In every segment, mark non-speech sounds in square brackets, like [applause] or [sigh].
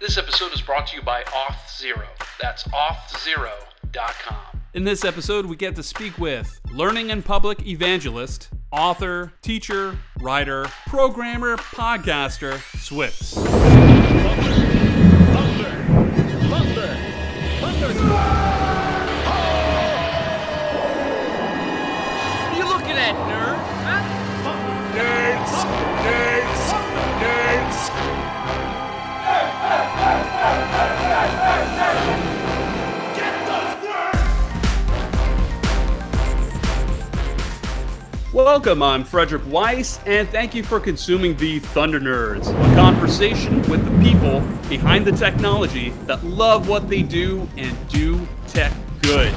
This episode is brought to you by Auth0. That's auth0.com. In this episode, we get to speak with learning and public evangelist, author, teacher, writer, programmer, podcaster, swyx. Welcome, I'm Frederick Weiss, and thank you for consuming the Thunder Nerds, a conversation with the people behind the technology that love what they do and do tech good.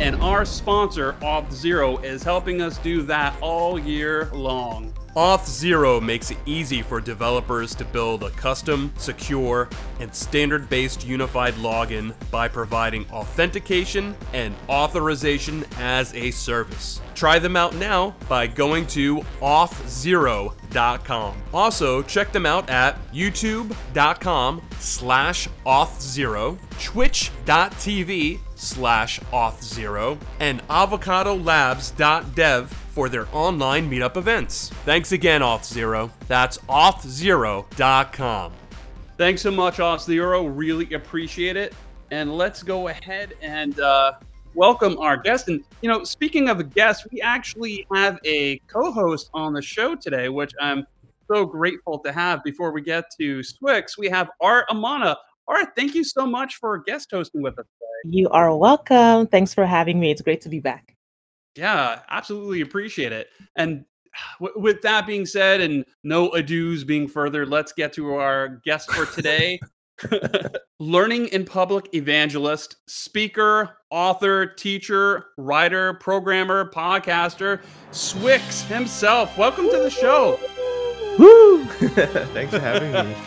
And our sponsor, Auth Zero, is helping us do that all year long. Auth Zero makes it easy for developers to build a custom, secure, and standard based unified login by providing authentication and authorization as a service. Try them out now by going to auth0.com. Also, check them out at youtube.com slash auth0, twitch.tv slash auth0, and avocadolabs.dev for their online meetup events. Thanks again, Auth0. That's auth0.com. Thanks so much, Auth0. Really appreciate it. And let's go ahead and uh, welcome our guest. And, you know, speaking of a guest, we actually have a co host on the show today, which I'm so grateful to have. Before we get to swyx, we have Art Amana. Art, thank you so much for guest hosting with us today. You are welcome. Thanks for having me. It's great to be back. Yeah, absolutely appreciate it. And w- with that being said, and no adieus being further, let's get to our guest for today. [laughs] Learning in public evangelist, speaker, author, teacher, writer, programmer, podcaster, swyx himself. Welcome to the show. Woo! [laughs] Thanks for having me. [laughs]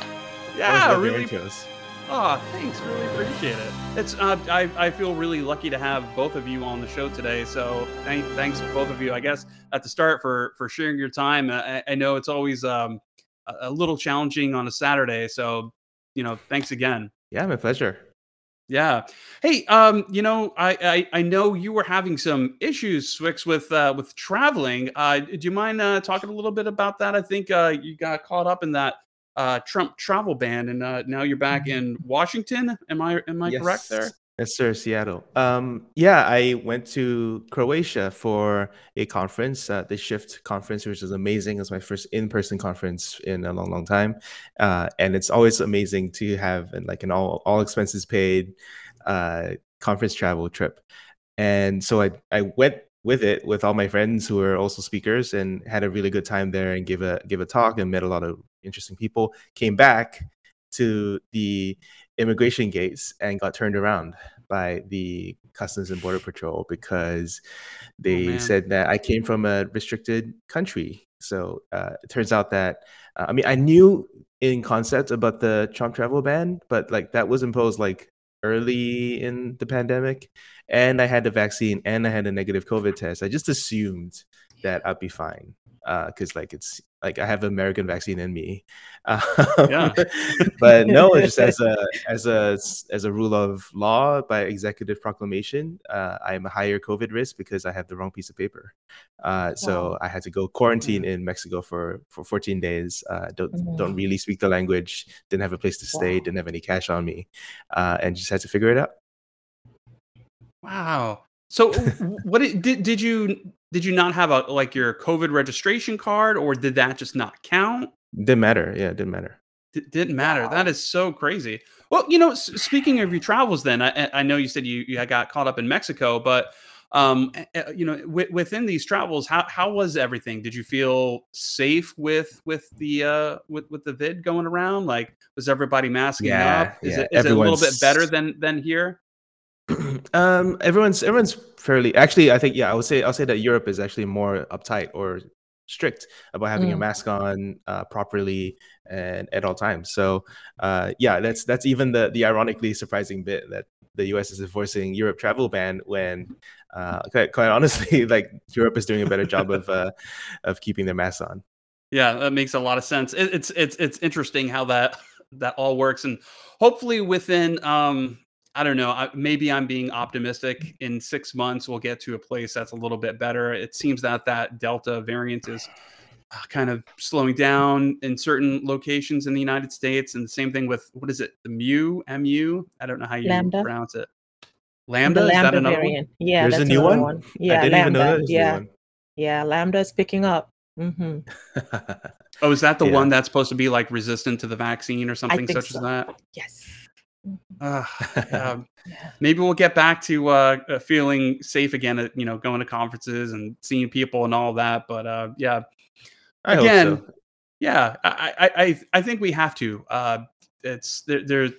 Yeah, Always love your really. intros. Oh, thanks. Really appreciate it. It's uh, I, I feel really lucky to have both of you on the show today. So thank, thanks both of you. I guess at the start for for sharing your time. I, I know it's always um, a, a little challenging on a Saturday. So you know, thanks again. Yeah, my pleasure. Yeah. Hey, um, you know, I, I I know you were having some issues, swyx, with uh, with traveling. Uh, do you mind uh, talking a little bit about that? I think uh, you got caught up in that uh, Trump travel ban, and uh, now you're back in Washington. Am I am I correct there? Yes. Yes, sir, Seattle. Um, yeah, I went to Croatia for a conference, uh, the Shift conference, which is amazing. It's my first in-person conference in a long, long time, uh, and it's always amazing to have an, like an all all expenses paid uh, conference travel trip. And so I I went with it with all my friends who were also speakers and had a really good time there and give a give a talk and met a lot of interesting people. Came back to the immigration gates and got turned around by the Customs and Border Patrol because they man. said that I came from a restricted country. So uh, it turns out that uh, I mean I knew in concept about the Trump travel ban, but like that was imposed like early in the pandemic, and I had the vaccine and I had a negative COVID test. I just assumed that I'd be fine because like it's like I have American vaccine in me. [laughs] Um, Yeah. but no, it's just as [laughs] a as a as a rule of law by executive proclamation, uh, I'm a higher COVID risk because I have the wrong piece of paper. Uh, so I had to go quarantine in Mexico for for 14 days. Uh, don't don't Mhm. really speak the language. Didn't have a place to stay. Wow. Didn't have any cash on me, uh, and just had to figure it out. Wow. So what did did you did you not have a like your COVID registration card, or did that just not count? Didn't matter. Yeah, it didn't matter. D- didn't matter. That is so crazy. Well, you know, s- speaking of your travels, then I, I- I know you said you, you got caught up in Mexico, but um, eh, eh, you know, wi- within these travels, how how was everything? Did you feel safe with with the uh with with the vid going around? Like, was everybody masking Yeah, up? Is yeah, it is it a little bit better than than here? [clears throat] um, everyone's everyone's fairly actually. I think yeah, I would say I'll say that Europe is actually more uptight or strict about having your Mm. mask on uh, properly and at all times. So uh, yeah, that's that's even the the ironically surprising bit that the U.S. is enforcing Europe travel ban when uh, quite, quite honestly, [laughs] like Europe is doing a better job of uh, of keeping their masks on. Yeah, that makes a lot of sense. It, it's it's it's interesting how that that all works, and hopefully within um, I don't know, maybe I'm being optimistic. In six months, we'll get to a place that's a little bit better. It seems that that Delta variant is uh, kind of slowing down in certain locations in the United States, and the same thing with what is it, the Mu, Mu? I don't know how you Lambda. pronounce it. Lambda, the is Lambda variant. One? Yeah, there's a new one? one? Yeah, Lambda. yeah, yeah, Lambda is picking up. Mm-hmm. [laughs] oh, is that the yeah. one that's supposed to be like resistant to the vaccine or something such so. as that? Yes. Uh, yeah. Maybe we'll get back to uh, uh, feeling safe again. At, you know, going to conferences and seeing people and all that. But uh, yeah, I again, so. yeah, I, I I think we have to. Uh, it's there, there.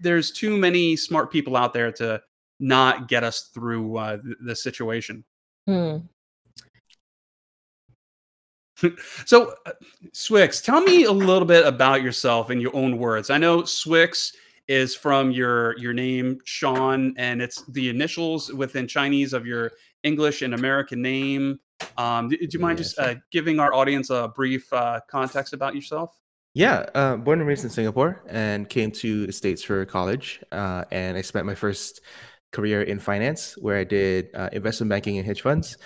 There's too many smart people out there to not get us through uh, the situation. Hmm. [laughs] so, uh, swyx, tell me a little bit about yourself in your own words. I know swyx is from your your name, Sean, and it's the initials within Chinese of your English and American name. Um, do, do you mind yeah, just uh, giving our audience a brief uh, context about yourself? Yeah, uh, born and raised in Singapore, and came to the states for college. Uh, and I spent my first career in finance, where I did uh, investment banking and hedge funds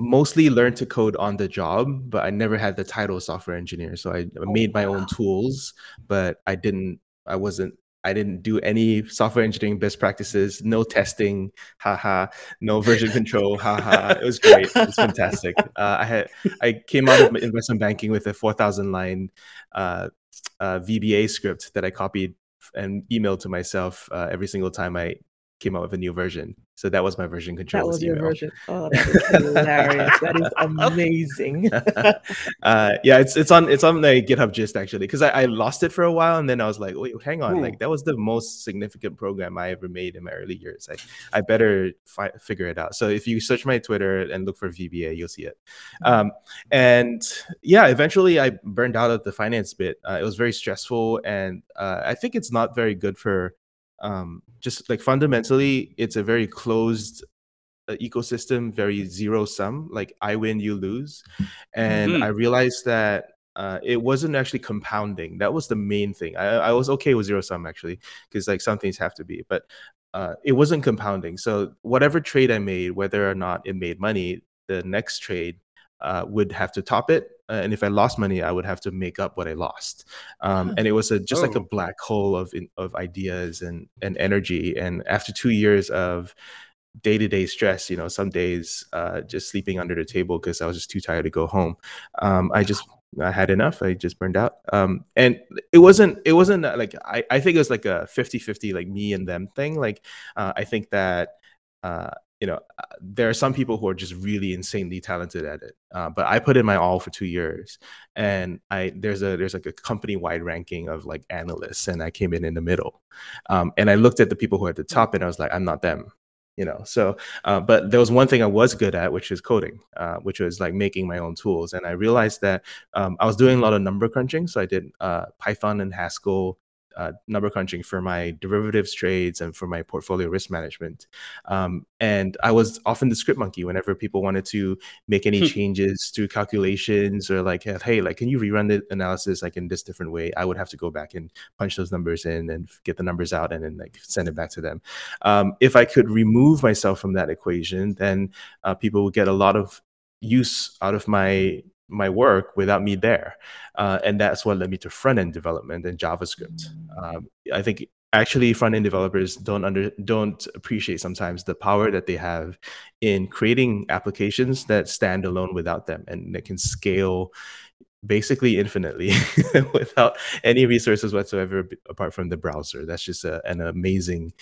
mostly learned to code on the job, but I never had the title software engineer. So I made my own tools, but I didn't, I wasn't, I didn't do any software engineering best practices, no testing, haha, no version [laughs] control, haha. It was great. It was fantastic. Uh, I had, I came out of investment banking with a 4,000 line uh, uh, VBA script that I copied and emailed to myself uh, every single time I came out with a new version. So that was my version control. That was your version. [laughs] Oh, that is hilarious. that is amazing. [laughs] uh, yeah, it's it's on it's on the GitHub gist actually because I, I, lost it for a while and then I was like, wait, hang on, Ooh. like that was the most significant program I ever made in my early years. I I better fi- figure it out. So if you search my Twitter and look for VBA, you'll see it. Hmm. Um, and yeah, eventually I burned out of the finance bit. Uh, it was very stressful, and uh, I think it's not very good for um, just like fundamentally it's a very closed uh, ecosystem very zero sum like i win you lose. And mm-hmm. i realized that uh, it wasn't actually compounding. That was the main thing. I, I was okay with zero sum actually because like some things have to be but uh, it wasn't compounding. So whatever trade i made whether or not it made money the next trade uh, would have to top it and if I lost money, I would have to make up what I lost. Um, and it was a, just oh. like a oh. black hole of of ideas and and energy. And after two years of day to day stress, you know, some days uh, just sleeping under the table because I was just too tired to go home. Um, I just I had enough. I just burned out. Um, and it wasn't it wasn't uh, like I, I think it was like a 50-50 like me and them thing. Like uh, I think that uh, you know, uh, there are some people who are just really insanely talented at it. Uh, but I put in my all for two years, and I there's a there's like a company wide ranking of like analysts, and I came in in the middle. Um, and I looked at the people who are at the top, and I was like, I'm not them, you know. So, uh, but there was one thing I was good at, which is coding, uh, which was like making my own tools. And I realized that um, I was doing a lot of number crunching, so I did uh, Python and Haskell uh, number crunching for my derivatives trades and for my portfolio risk management. Um, and I was often the script monkey whenever people wanted to make any hmm. changes to calculations or like, hey, like, can you rerun the analysis like in this different way? I would have to go back and punch those numbers in and get the numbers out and then like send it back to them. Um, if I could remove myself from that equation, then uh, people would get a lot of use out of my my work without me there. Uh, and that's what led me to front end development and JavaScript. Um, I think actually front end developers don't under don't appreciate sometimes the power that they have in creating applications that stand alone without them and that can scale basically infinitely [laughs] without any resources whatsoever apart from the browser that's just a, an amazing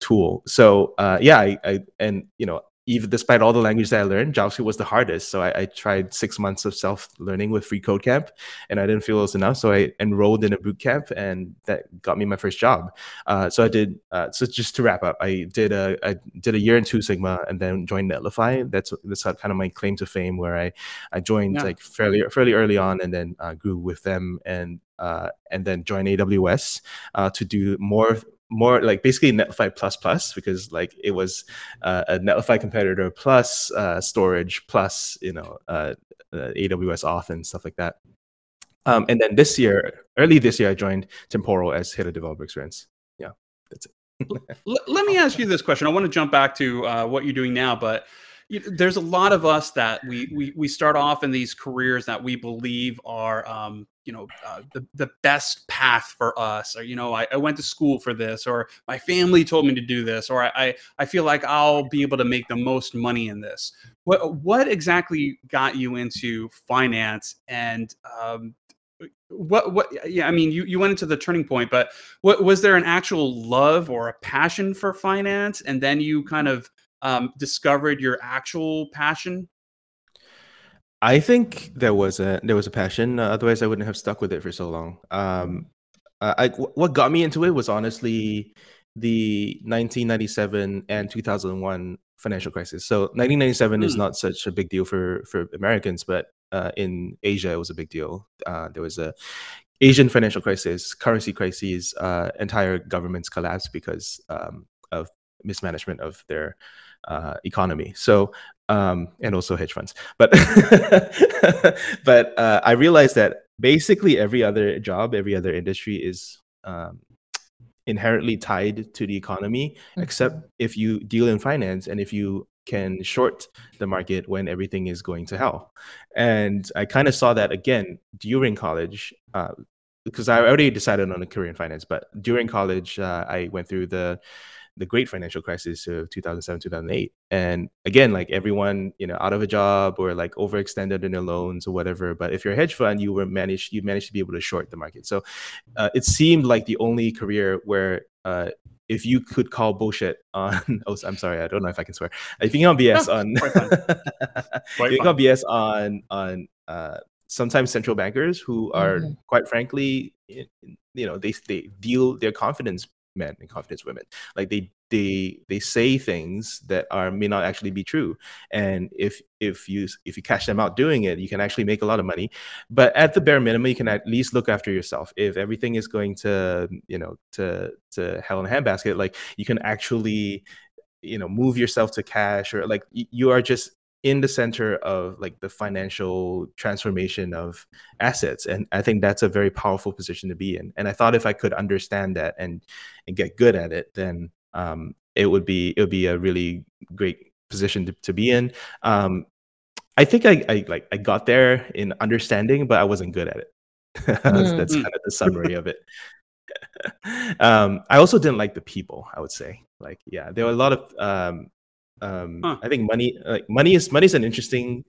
tool so uh, yeah I, I and you know even despite all the languages that I learned, JavaScript was the hardest. So I, I tried six months of self learning with Free Code Camp, and I didn't feel it was enough. So I enrolled in a boot camp, and that got me my first job. Uh, so I did. Uh, so just to wrap up, I did a I did a year in Two Sigma, and then joined Netlify. That's that's kind of my claim to fame, where I I joined yeah. like fairly fairly early on, and then uh, grew with them, and uh, and then joined AWS uh, to do more more like basically Netlify plus plus because like it was uh, a Netlify competitor plus uh, storage plus you know uh, uh AWS auth and stuff like that. Um, and then this year, early this year, I joined Temporal as head of developer experience. Yeah, that's it. L- let me ask you this question. I want to jump back to uh, what you're doing now, but you know, there's a lot of us that we, we we start off in these careers that we believe are um, you know uh, the, the best path for us or you know I, I went to school for this or my family told me to do this or I, I, I feel like i'll be able to make the most money in this. What what exactly got you into finance and um, what what yeah i mean you, you went into the turning point but what was there an actual love or a passion for finance? And then you kind of um, discovered your actual passion I think there was a there was a passion. Uh, otherwise, I wouldn't have stuck with it for so long. Um, I, what got me into it was honestly the 1997 and 2001 financial crisis. So 1997 mm. is hmm. not such a big deal for for Americans, but uh, in Asia it was a big deal. Uh, there was a Asian financial crisis, currency crises, uh, entire governments collapsed because um, of mismanagement of their uh, economy. So um, and also hedge funds. But [laughs] but uh, I realized that basically every other job, every other industry is um, inherently tied to the economy, mm-hmm. except if you deal in finance and if you can short the market when everything is going to hell. And I kind of saw that again during college. Uh, because I already decided on a career in finance, but during college, uh, I went through the the great financial crisis of 2007 2008 and again like everyone you know out of a job or like overextended in their loans or whatever but if you're a hedge fund you were managed you managed to be able to short the market. So uh, it seemed like the only career where uh, if you could call bullshit on [laughs] oh i'm sorry i don't know if i can swear. If you can call bs on [laughs] you can bs on on uh, sometimes central bankers who are mm-hmm. quite frankly you know they they deal their confidence men and confidence women. Like they they they say things that are may not actually be true. And if if you if you catch them out doing it you can actually make a lot of money. But at the bare minimum you can at least look after yourself. If everything is going to you know to to hell in a handbasket like you can actually you know move yourself to cash or like you are just in the center of like the financial transformation of assets and i think that's a very powerful position to be in and i thought if i could understand that and and get good at it then um, it would be it would be a really great position to, to be in. Um, i think I, I like i got there in understanding but i wasn't good at it. [laughs] That's, mm. that's kind of the summary of it. [laughs] Um, i also didn't like the people i would say. Like yeah there were a lot of um, um huh. i think money like money is money is an interesting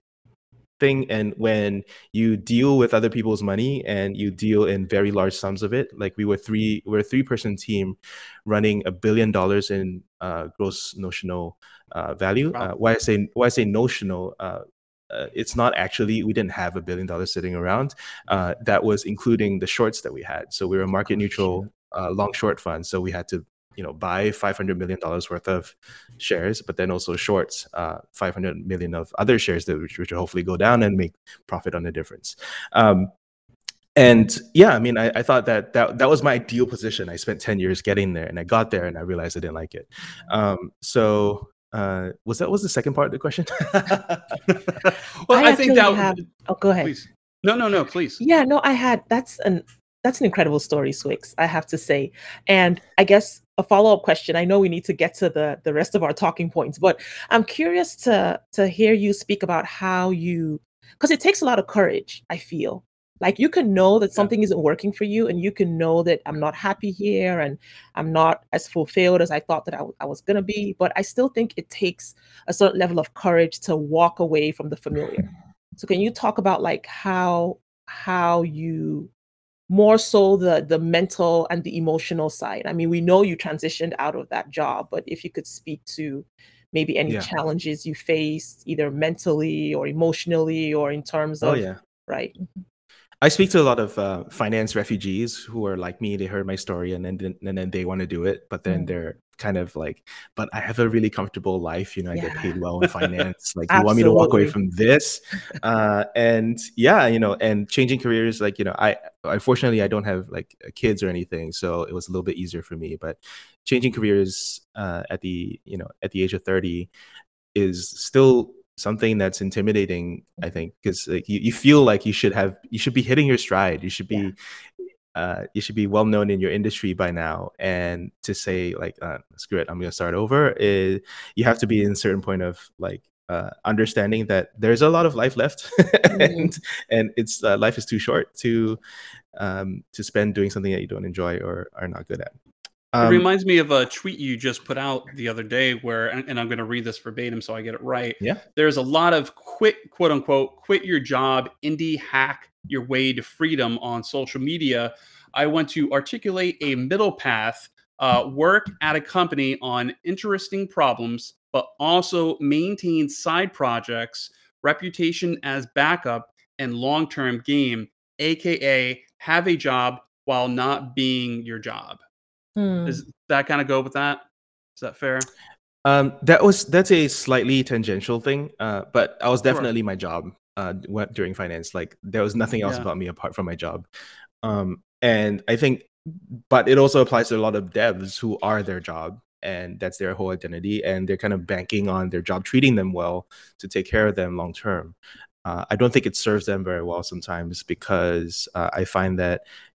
thing and when you deal with other people's money and you deal in very large sums of it like we were three we're a three person team running a billion dollars in uh, gross notional uh, value wow. uh, why i say why i say notional uh, uh, it's not actually we didn't have a billion dollars sitting around uh, that was including the shorts that we had so we were a market neutral long short fund so we had to you know buy 500 million dollars worth of shares but then also shorts uh, 500 million of other shares that which, which will hopefully go down and make profit on the difference. Um, and yeah i mean I, I, thought that, that that was my ideal position. I spent 10 years getting there and i got there and i realized i didn't like it. Um, so uh, was that was the second part of the question? [laughs] [laughs] Well i, I think that have, oh go ahead. please. no no no please. Yeah no i had that's an that's an incredible story, swyx, I have to say. And I guess a follow-up question. I know we need to get to the the rest of our talking points, but I'm curious to to hear you speak about how you because it takes a lot of courage, I feel. Like you can know that something isn't working for you and you can know that I'm not happy here and I'm not as fulfilled as I thought that I, w- I was going to be, but I still think it takes a certain level of courage to walk away from the familiar. [laughs] So can you talk about like how how you more so the the mental and the emotional side i mean we know you transitioned out of that job but if you could speak to maybe any yeah. challenges you faced either mentally or emotionally or in terms oh, of yeah right mm-hmm. I speak to a lot of uh, finance refugees who are like me. They heard my story and then and then they want to do it, but then mm. they're kind of like, but I have a really comfortable life. You know, I yeah. get paid well in finance. [laughs] Like, you want me to walk away from this? Uh, and yeah, you know, and changing careers. Like, you know, I unfortunately I don't have like kids or anything, so it was a little bit easier for me. But changing careers uh, at the you know at the age of thirty is still something that's intimidating. I think because like, you, you feel like you should have you should be hitting your stride. You should be uh, you should be well known in your industry by now. And to say like uh, screw it, I'm gonna start over. Is, you have to be in a certain point of like uh, understanding that there's a lot of life left, [laughs] Mm-hmm. and and it's uh, life is too short to um, to spend doing something that you don't enjoy or are not good at. It Um, reminds me of a tweet you just put out the other day where, and, and I'm going to read this verbatim so I get it right. Yeah. There's a lot of quit, quote unquote, quit your job, indie hack your way to freedom on social media. I want to articulate a middle path, uh, work at a company on interesting problems, but also maintain side projects, reputation as backup, and long term game, aka have a job while not being your job. Hmm. Does that kind of go with that? Is that fair? Um, that was that's a slightly tangential thing, uh, but I was Sure. definitely my job uh, went during finance. Like there was nothing else Yeah. about me apart from my job, um, and I think, but it also applies to a lot of devs who are their job, and that's their whole identity, and they're kind of banking on their job treating them well to take care of them long term. Uh, I don't think it serves them very well sometimes because uh, I find that in- in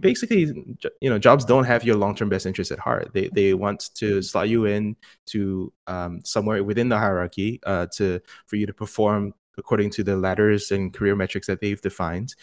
basically, you know, jobs don't have your long-term best interest at heart. They they want to slot you in to um, somewhere within the hierarchy uh, to for you to perform according to the ladders and career metrics that they've defined.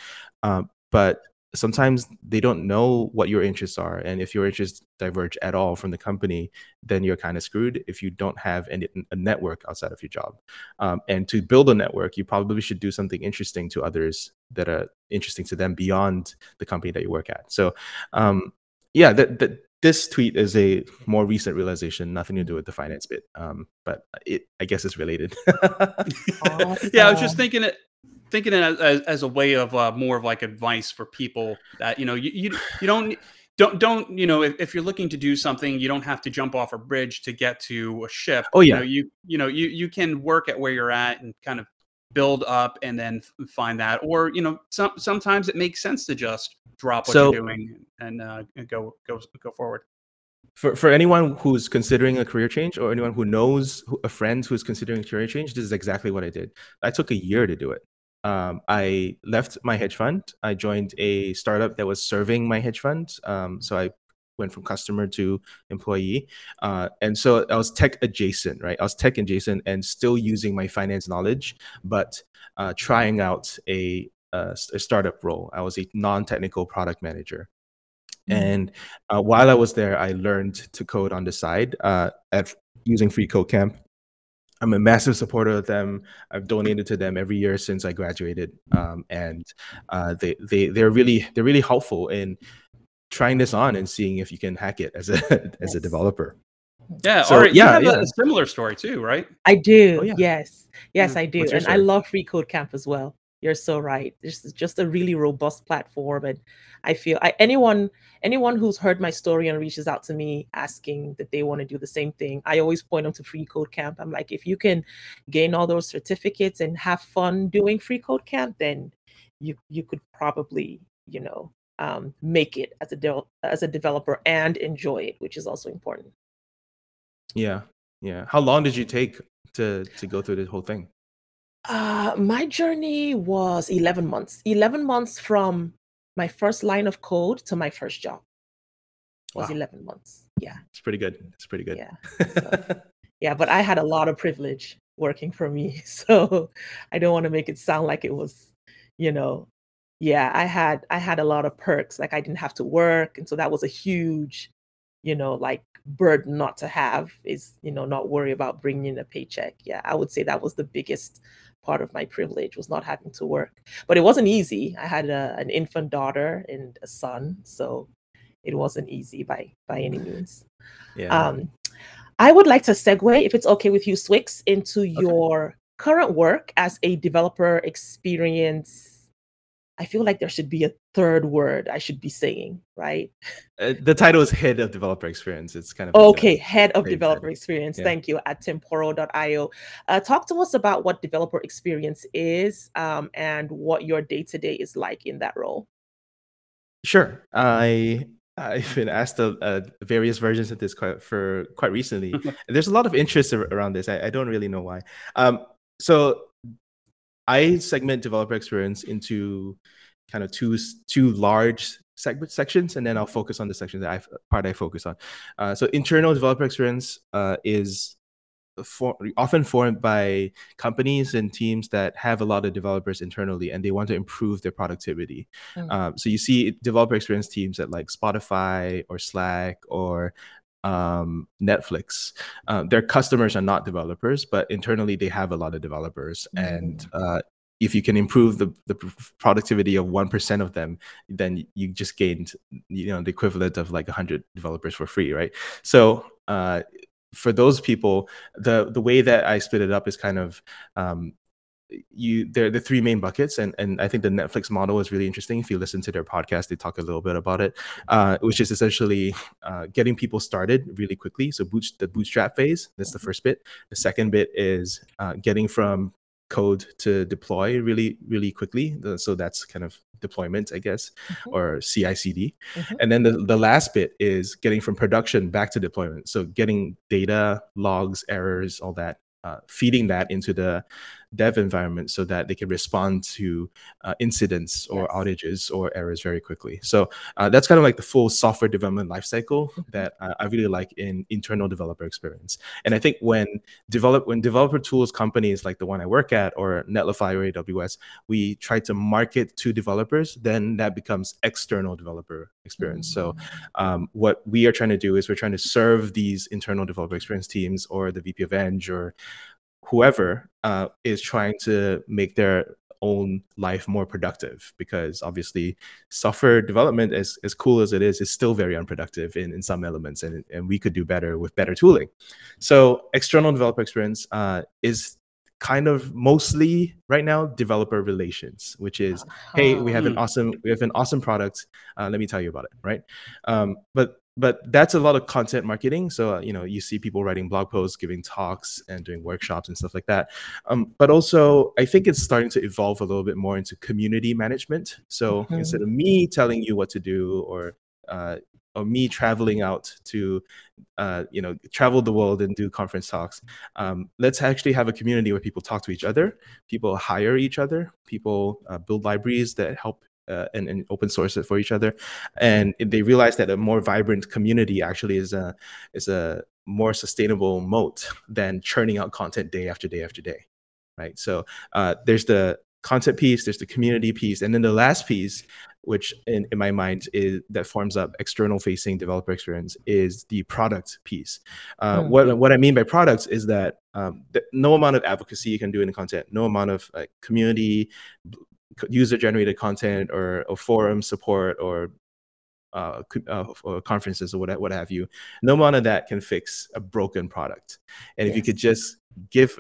Um, but sometimes they don't know what your interests are, and if your interests diverge at all from the company, then you're kind of screwed. If you don't have any, a network outside of your job, um, and to build a network, you probably should do something interesting to others that are interesting to them beyond the company that you work at. So, um, yeah, that, that this tweet is a more recent realization, nothing to do with the finance bit, um, but it I guess it's related. [laughs] yeah, I was just thinking it, thinking it as, as, a way of uh, more of like advice for people that you know you you, you don't don't don't you know if, if you're looking to do something you don't have to jump off a bridge to get to a ship Oh, you yeah. know you you know you you can work at where you're at and kind of build up and then find that or you know some sometimes it makes sense to just drop what So- you're doing and uh and go go go forward for for anyone who's considering a career change or anyone who knows who, a friend who's considering a career change, this is exactly what I did. I took a year to do it. Um, I left my hedge fund. I joined a startup that was serving my hedge fund. Um, so I went from customer to employee, uh, and so I was tech adjacent, right? I was tech adjacent and still using my finance knowledge, but uh, trying out a startup role. I was a non-technical product manager. And uh, while I was there, I learned to code on the side uh, at using Free Code Camp. I'm a massive supporter of them. I've donated to them every year since I graduated, um, and uh, they they they're really they're really helpful in trying this on and seeing if you can hack it as a [laughs] as a developer. yeah So, all right yeah, you have yeah. a similar story too right I do. Oh, yeah. Yes. Yes, Yeah. I do. What's your And I love Free Code Camp as well. You're so right. This is just a really robust platform. And I feel I, anyone anyone who's heard my story and reaches out to me asking that they want to do the same thing, I always point them to Free Code Camp. I'm like, if you can gain all those certificates and have fun doing Free Code Camp, then you you could probably, you know, um, make it as a de- as a developer and enjoy it, which is also important. Yeah, yeah. How long did you take to to go through the whole thing? Uh, my journey was 11 months. 11 months from my first line of code to my first job was Wow. 11 months. Yeah. It's pretty good. It's pretty good. Yeah. So, [laughs] yeah, but I had a lot of privilege working for me. [laughs] So I don't want to make it sound like it was, you know, yeah, I had I had a lot of perks. Like I didn't have to work. And so that was a huge, you know, like burden not to have is, you know, not worry about bringing in a paycheck. Yeah, I would say that was the biggest part of my privilege was not having to work. But it wasn't easy. I had a, an infant daughter and a son, so it wasn't easy by by any means. Yeah. Um, I would like to segue, if it's okay with you, swyx, into your current work as a developer experience. I feel like there should be a third word I should be saying, right? Uh, the title is head of developer experience. It's kind of Okay, head of developer title. experience. Yeah. Thank you at temporal.io. Uh, talk to us about what developer experience is um, and what your day to day is like in that role. Sure. I I've been asked uh, uh, various versions of this quite, for quite recently. [laughs] there's a lot of interest ar- around this. I, I don't really know why. Um, so I segment developer experience into kind of two two large segment sections, and then I'll focus on the section that I part I focus on. Uh, so internal developer experience uh, is for, often formed by companies and teams that have a lot of developers internally and they want to improve their productivity. Mm. Um, so you see developer experience teams at like Spotify or Slack or um, Netflix. Uh, their customers are not developers, but internally they have a lot of developers, mm. and uh, if you can improve the, the productivity of 1% of them then you just gained you know the equivalent of like 100 developers for free right so uh, for those people the the way that i split it up is kind of um, you they're the three main buckets and and i think the netflix model is really interesting. If you listen to their podcast they talk a little bit about it. Uh, which is essentially uh, getting people started really quickly. So boot, the bootstrap phase that's the first bit. The second bit is uh, getting from code to deploy really really quickly. So that's kind of deployment i guess mm-hmm. or ci cd mm-hmm. and then the, the last bit is getting from production back to deployment. So getting data logs errors all that uh, feeding that into the dev environment so that they can respond to uh, incidents or yes. outages or errors very quickly. So uh, that's kind of like the full software development lifecycle [laughs] that I really like in internal developer experience. And I think when develop when developer tools companies like the one I work at or Netlify or AWS, we try to market to developers, then that becomes external developer experience. Mm-hmm. So um, what we are trying to do is we're trying to serve these internal developer experience teams or the VP of Eng or whoever uh, is trying to make their own life more productive because obviously software development as, as cool as it is is still very unproductive in, in some elements and, and we could do better with better tooling so external developer experience uh, is kind of mostly right now developer relations which is hey we have an uh-huh. awesome we have an awesome product uh, let me tell you about it right um, but but that's a lot of content marketing. So uh, you know you see people writing blog posts giving talks and doing workshops and stuff like that. Um, but also i think it's starting to evolve a little bit more into community management. So mm-hmm. instead of me telling you what to do or uh, or me traveling out to uh, you know travel the world and do conference talks um, let's actually have a community where people talk to each other people hire each other people uh, build libraries that help uh, and, and, open source it for each other. And they realized that a more vibrant community actually is a is a more sustainable moat than churning out content day after day after day, right? So uh, there's the content piece, there's the community piece, and then the last piece, which in, in my mind is that forms up external facing developer experience, is the product piece. Uh, mm-hmm. What what I mean by products is that um, no amount of advocacy you can do in the content, no amount of like, community user generated content or, or forum support or uh, uh, or conferences or what, what have you. No amount of that can fix a broken product. And if you could just give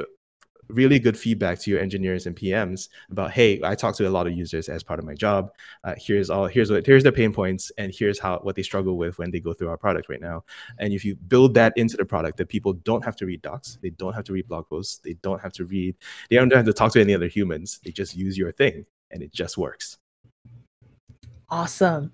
really good feedback to your engineers and PMs about, hey, I talk to a lot of users as part of my job. Uh, here's all here's what here's their pain points, and here's how what they struggle with when they go through our product right now. And if you build that into the product, that people don't have to read docs, they don't have to read blog posts, they don't have to read, they don't have to talk to any other humans. They just use your thing, and it just works. Awesome.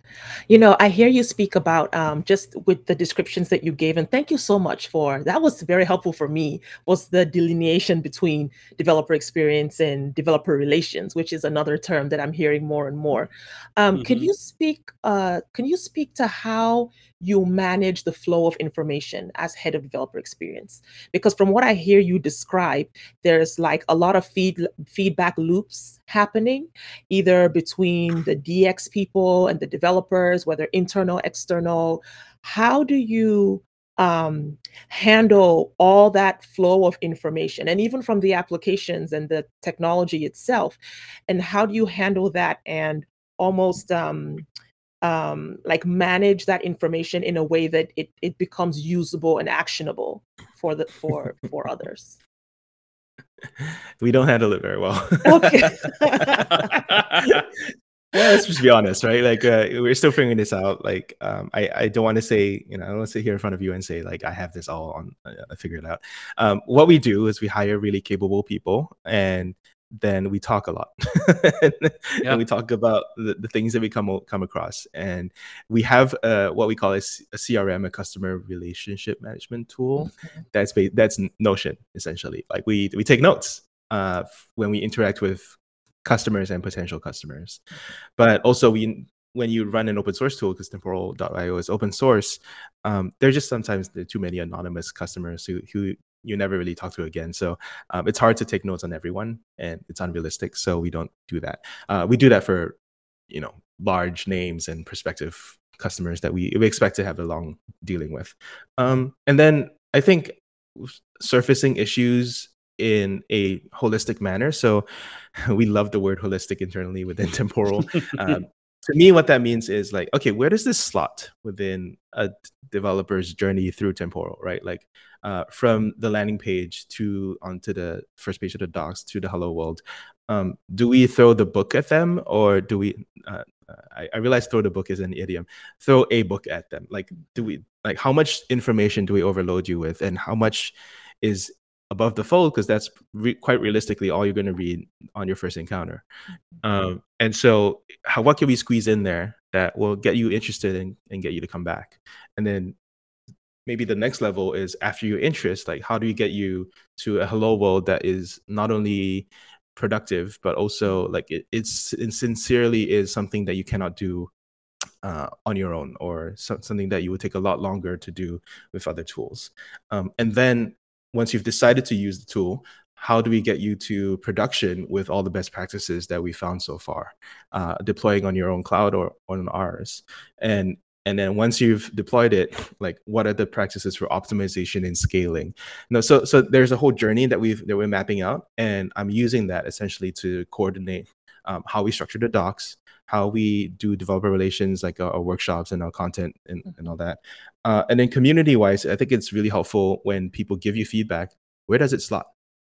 You know, I hear you speak about um, just with the descriptions that you gave, and thank you so much for that. Was very helpful for me. Was the delineation between developer experience and developer relations, which is another term that I'm hearing more and more. Um, mm-hmm. Can you speak? Uh, can you speak to how you manage the flow of information as head of developer experience. Because from what i hear you describe there's like a lot of feed feedback loops happening either between the dx people and the developers whether internal external. How do you um, handle all that flow of information? And even from the applications and the technology itself and how do you handle that and almost um, um, like manage that information in a way that it, it becomes usable and actionable for the for for others. [laughs] We don't handle it very well. Okay. [laughs] Yeah let's just be honest right? Like uh, we're still figuring this out. Like um, I, I don't want to say you know i don't want to sit here in front of you and say like i have this all on uh, figured it out. Um, what we do is we hire really capable people and then we talk a lot and, [laughs] yeah. and we talk about the, the, things that we come come across and we have uh, what we call a, a, crm a customer relationship management tool mm-hmm. that's that's notion essentially like we we take notes uh, when we interact with customers and potential customers. But also, we when you run an open source tool, because temporal.io is open source, um, there's just sometimes too many anonymous customers who, who you never really talk to again. So um, it's hard to take notes on everyone, and it's unrealistic. So we don't do that. Uh, we do that for you know large names and prospective customers that we, we expect to have a long dealing with. Um, and then I think surfacing issues in a holistic manner. So [laughs] we love the word holistic internally within temporal. [laughs] um, to me, what that means is like, okay, where does this slot within a developer's journey through temporal, right? Like uh, from the landing page to onto the first page of the docs to the hello world. Um, do we throw the book at them or do we? Uh, I, I realize throw the book is an idiom. Throw a book at them. Like, do we like how much information do we overload you with, and how much is above the fold because that's re- quite realistically all you're going to read on your first encounter. Mm-hmm. Um, and so, how, what can we squeeze in there that will get you interested and, and get you to come back? And then maybe the next level is after your interest, like how do we get you to a hello world that is not only productive but also like it, it's it sincerely is something that you cannot do uh, on your own or so, something that you would take a lot longer to do with other tools um, and then once you've decided to use the tool, how do we get you to production with all the best practices that we found so far, uh, deploying on your own cloud or on ours, and and then once you've deployed it, like what are the practices for optimization and scaling? Know, so so there's a whole journey that we've that we're mapping out, and I'm using that essentially to coordinate um, how we structure the docs, how we do developer relations, like our, our workshops and our content and, and all that. Uh, and then community wise, I think it's really helpful when people give you feedback. Where does it slot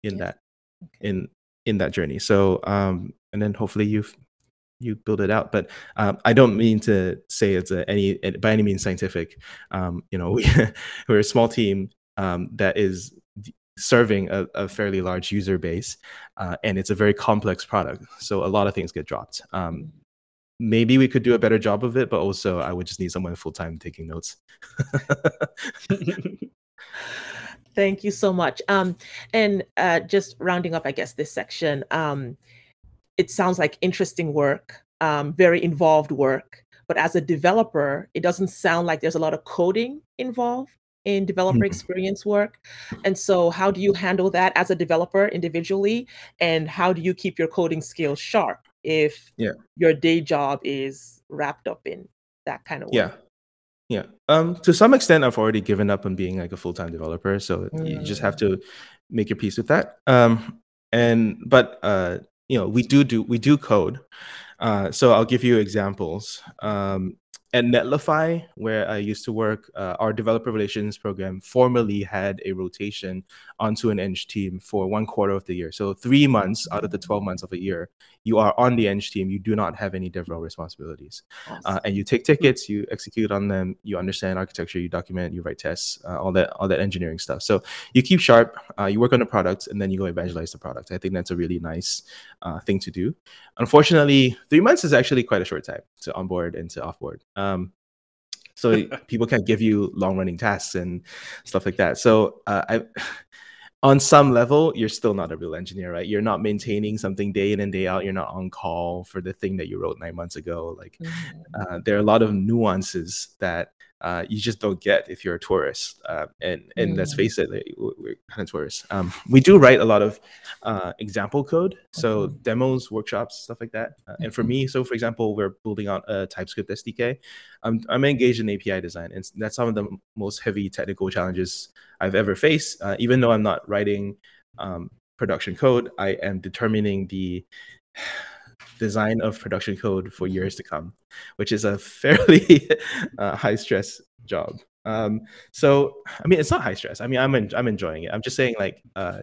in that okay. in in that journey? So um, and then hopefully you you build it out. But um, I don't mean to say it's a, any by any means scientific. Um, you know, [laughs] we we're a small team um, that is serving a, a, fairly large user base, uh, and it's a very complex product. So a lot of things get dropped. Um, maybe we could do a better job of it, but also I would just need someone full time taking notes. [laughs] Thank you so much. Um, and uh, just rounding up, I guess, this section, um, it sounds like interesting work, um, very involved work. But as a developer, it doesn't sound like there's a lot of coding involved in developer mm-hmm. experience work. And so, how do you handle that as a developer individually? And how do you keep your coding skills sharp? if yeah. your day job is wrapped up in that kind of work. Yeah. Yeah. Um to some extent I've already given up on being like a full-time developer, so mm. you just have mm. to make your peace with that. Um and but uh you know, we do do we do code. Uh so I'll give you examples. Um at Netlify, where I used to work, uh, our developer relations program formerly had a rotation onto an Eng team for one quarter of the year. So three months out of the 12 months of a year, you are on the Eng team. You do not have any DevRel responsibilities. Awesome. Uh, and you take tickets, you execute on them, you understand architecture, you document, you write tests, uh, all that all that engineering stuff. So you keep sharp, uh, you work on the product, and then you go evangelize the product. I think that's a really nice uh, thing to do. Unfortunately, three months is actually quite a short time to onboard and to offboard. Um, so [laughs] people can't give you long running tasks and stuff like that. So uh, I, on some level, you're still not a real engineer, right? You're not maintaining something day in and day out. You're not on call for the thing that you wrote nine months ago. Like mm-hmm. uh, there are a lot of nuances that uh, you just don't get if you're a tourist. Uh, and and mm. let's face it, we're kind of tourists. Um, we do write a lot of uh, example code, so mm-hmm. demos, workshops, stuff like that. Uh, and for mm-hmm. me, so for example, we're building out a TypeScript SDK. I'm I'm engaged in API design, and that's some of the most heavy technical challenges I've ever faced. Uh, even though I'm not writing um, production code, I am determining the design of production code for years to come, which is a fairly [laughs] uh, high stress job. Um, so, I mean, it's not high stress. I mean, I'm en- I'm enjoying it. I'm just saying, like, uh,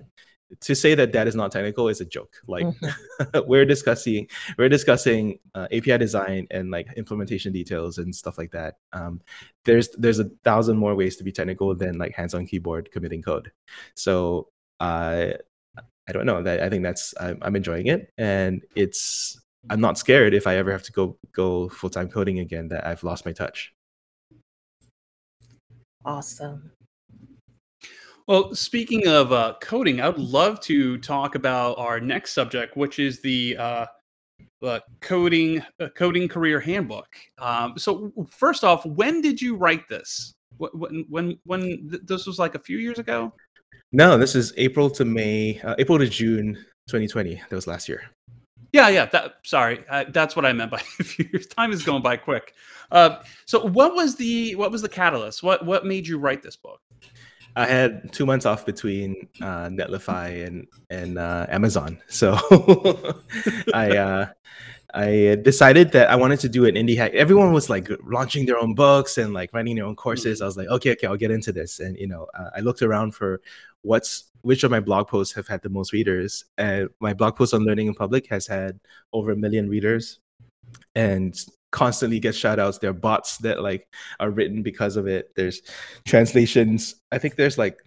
to say that that is not technical is a joke. Like, mm-hmm. [laughs] we're discussing we're discussing uh, API design and like implementation details and stuff like that. Um, there's there's a thousand more ways to be technical than like hands on keyboard committing code. So, uh, I don't know. That I think that's I'm, I'm enjoying it, and it's I'm not scared if I ever have to go go full time coding again that I've lost my touch. Awesome. Well, speaking of uh, coding, I would love to talk about our next subject, which is the uh, uh, coding uh, coding career handbook. Um, so, first off, when did you write this? When when when th- this was like a few years ago? No, this is April to May, uh, April to June 2020. That was last year. Yeah, yeah. That sorry, uh, that's what I meant by a few years. Time is going by quick. Uh, so, what was the what was the catalyst? What what made you write this book? I had two months off between uh, Netlify and and uh, Amazon, so [laughs] I uh, I decided that I wanted to do an indie hack. Everyone was like launching their own books and like writing their own courses. I was like, okay, okay, I'll get into this. And you know, uh, I looked around for what's which of my blog posts have had the most readers, and my blog post on learning in public has had over a million readers, and constantly gets shout outs. There are bots that like are written because of it. There's translations. I think there's like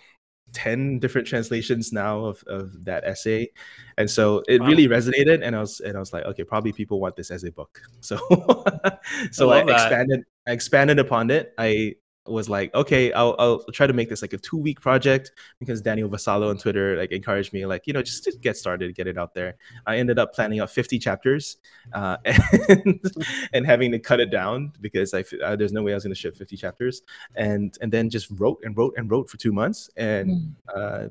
10 different translations now of, of that essay. And so it Wow. really resonated and i was and i was like okay probably people want this as a book. So [laughs] so I i, expanded i expanded upon it. I was like okay I'll, I'll try to make this like a two week project because daniel vassallo on twitter like encouraged me like you know just to get started get it out there. I ended up planning out 50 chapters uh, [laughs] and, and having to cut it down because I, uh, there's no way i was going to ship 50 chapters. And and then just wrote and wrote and wrote for two months and uh,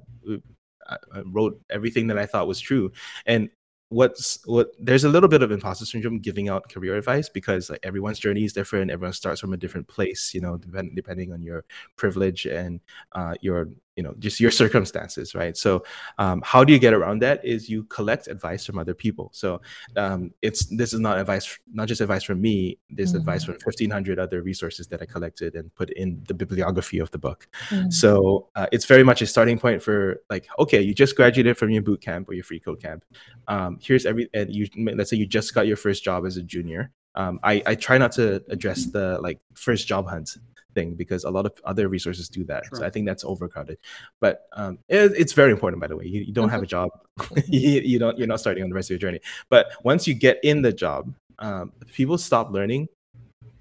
I I wrote everything that I thought was true. And what's what there's a little bit of imposter syndrome giving out career advice because like everyone's journey is different. Everyone starts from a different place, you know, depend, depending on your privilege and uh, your you know just your circumstances, right? So um, how do you get around that? Is you collect advice from other people. So um, it's this is not advice, not just advice from me. This advice from 1,500 other resources that I collected and put in the bibliography of the book. So uh, it's very much a starting point for like, okay, you just graduated from your boot camp or your free code camp. Um, here's every, and you let's say you just got your first job as a junior. Um, I I try not to address the like first job hunt thing because a lot of other resources do that. So I think that's overcrowded. But um, it, it's very important, by the way. You, you don't have a job, [laughs] you, you don't you're not starting on the rest of your journey. But once you get in the job, um, people stop learning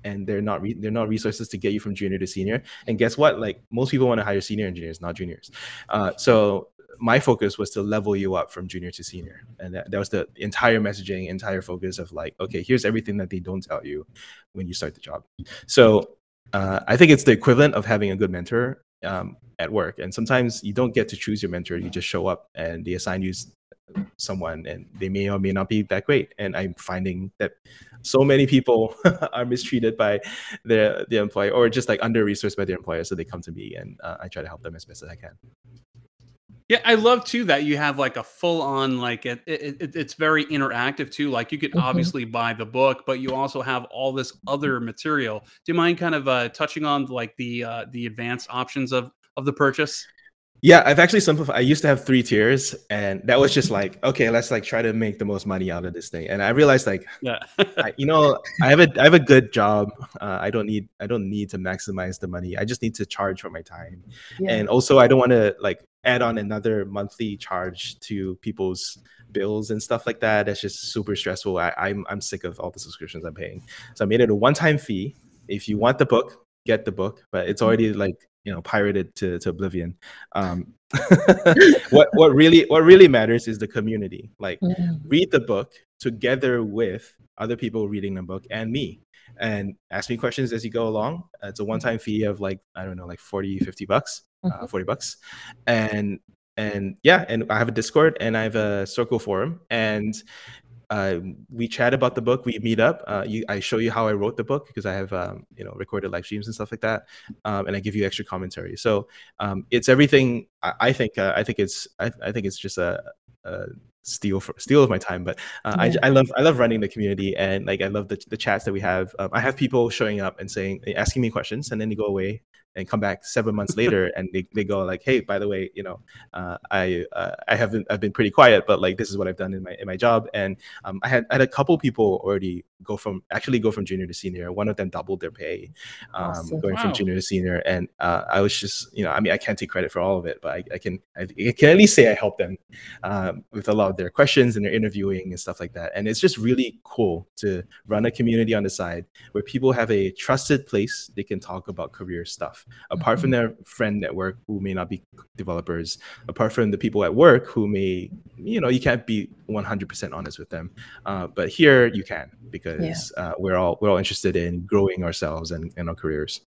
and they're not re- they're not resources to get you from junior to senior. And guess what? Like most people want to hire senior engineers, not juniors. Uh, so my focus was to level you up from junior to senior, and that, that was the entire messaging, entire focus of like, okay, here's everything that they don't tell you when you start the job. So uh, I think it's the equivalent of having a good mentor um, at work. And sometimes you don't get to choose your mentor; you just show up, and they assign you someone, and they may or may not be that great. And I'm finding that so many people [laughs] are mistreated by their their employer or just like under resourced by their employer so they come to me and uh, i try to help them as best as i can Yeah, I love too that you have like a full on like it, it, it- it's very interactive too. Like you could Mhm. obviously buy the book, but you also have all this other material. Do you mind kind of uh, touching on like the uh, the advanced options of of the purchase? yeah i've actually simplified i used to have three tiers and that was just like okay let's like try to make the most money out of this thing and i realized like Yeah, I, you [laughs] know i have a i have a good job uh, i don't need i don't need to maximize the money i just need to charge for my time and also i don't want to like add on another monthly charge to people's bills and stuff like that that's just super stressful. I, i'm i'm sick of all the subscriptions i'm paying. So i made it a one-time fee. If you want the book get the book but it's already like you know pirated to, to oblivion. Um [laughs] what what really what really matters is the community. Like Mm. read the book together with other people reading the book and me and ask me questions as you go along. It's a one-time fee of like i don't know like 40 50 bucks uh, Mhm. 40 bucks. And and yeah and i have a discord and i have a circle forum. And uh, we chat about the book we meet up uh, you, i show you how i wrote the book because i have um, you know recorded live streams and stuff like that um, and i give you extra commentary. So um, it's everything i, I think uh, i think it's I, I think it's just a, a steal for steal of my time but uh, I, I love i love running the community and like i love the, the chats that we have. Um, i have people showing up and saying asking me questions and then they go away and come back seven months later [laughs] and they, they go like hey by the way you know uh, i uh, i haven't i've been pretty quiet but like this is what i've done in my in my job. And um, i had I had a couple people already go from actually go from junior to senior. One of them doubled their pay, um, Awesome. going Wow. from junior to senior. And uh, I was just, you know, I mean, I can't take credit for all of it, but I, I can, I, I can at least say I helped them um, with a lot of their questions and their interviewing and stuff like that. And it's just really cool to run a community on the side where people have a trusted place they can talk about career stuff, apart from their friend network who may not be developers, apart from the people at work who may, you know, you can't be 100% honest with them. Uh, but here you can because uh, we're all we're all interested in growing ourselves and, and our careers.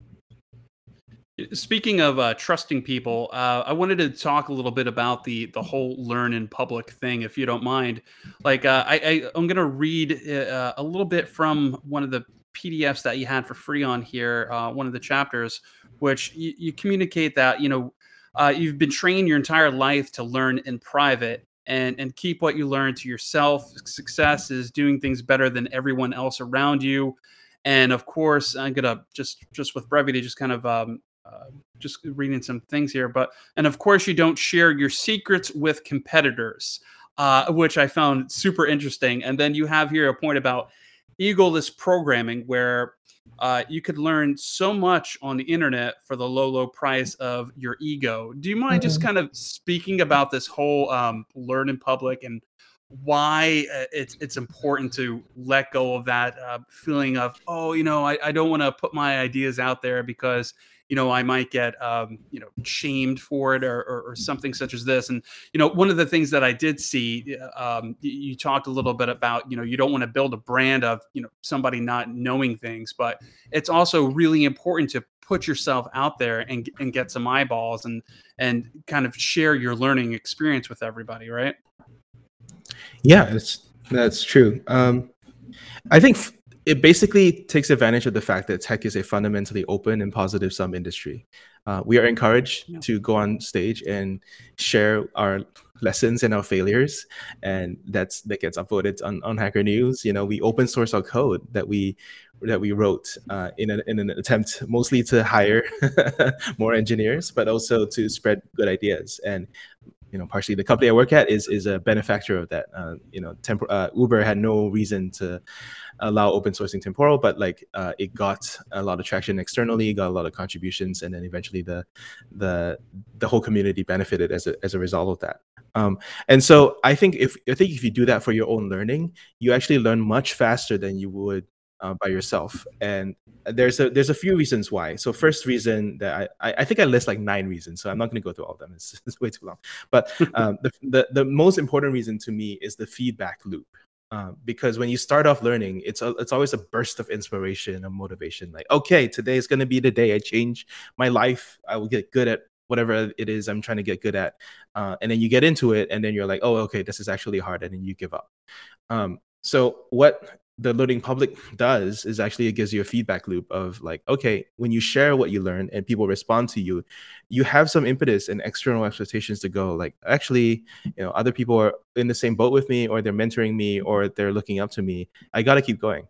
Speaking of uh, trusting people, uh, I wanted to talk a little bit about the the whole learn in public thing, if you don't mind. Like, uh, I, I I'm gonna read uh, a little bit from one of the PDFs that you had for free on here, uh, one of the chapters, which you, you communicate that you know uh, you've been trained your entire life to learn in private and and keep what you learn to yourself. Success is doing things better than everyone else around you, and of course, I'm gonna just just with brevity, just kind of um, uh, just reading some things here, but and of course you don't share your secrets with competitors, uh, which I found super interesting. And then you have here a point about egoless programming, where uh, you could learn so much on the internet for the low, low price of your ego. Do you mind just kind of speaking about this whole um, learn in public and why uh, it's it's important to let go of that uh, feeling of oh you know I, I don't want to put my ideas out there because you know I might get um, you know shamed for it or, or, or something such as this and you know one of the things that I did see um, you, talked a little bit about you know you don't want to build a brand of you know somebody not knowing things but it's also really important to put yourself out there and and get some eyeballs and and kind of share your learning experience with everybody right Yeah, that's that's true. Um, I think it basically takes advantage of the fact that tech is a fundamentally open and positive sum industry. Uh, we are encouraged Yeah. to go on stage and share our lessons and our failures, and that's that gets upvoted on, on Hacker News. You know, we open source our code that we that we wrote uh, in, an, in an attempt mostly to hire [laughs] more engineers, but also to spread good ideas. And you know, partially the company I work at is is a benefactor of that. Uh, you know, Tempor- uh, Uber had no reason to allow open sourcing temporal, but like uh, it got a lot of traction externally, got a lot of contributions, and then eventually the the the whole community benefited as a as a result of that. Um, and so I think if I think if you do that for your own learning, you actually learn much faster than you would uh, by yourself. And there's a there's a few reasons why. So first reason that I I, think I list like nine reasons. So I'm not going to go through all of them. [laughs] It's, it's way too long. But [laughs] um, the, the the most important reason to me is the feedback loop. Um, because when you start off learning, it's a, it's always a burst of inspiration and motivation. Like, okay, today is going to be the day I change my life. I will get good at whatever it is I'm trying to get good at. Uh, and then you get into it, and then you're like, oh, okay, this is actually hard, and then you give up. Um, so what the learning public does is actually it gives you a feedback loop of like okay when you share what you learn and people respond to you you have some impetus and external expectations to go like actually you know other people are in the same boat with me or they're mentoring me or they're looking up to me. I got to keep going.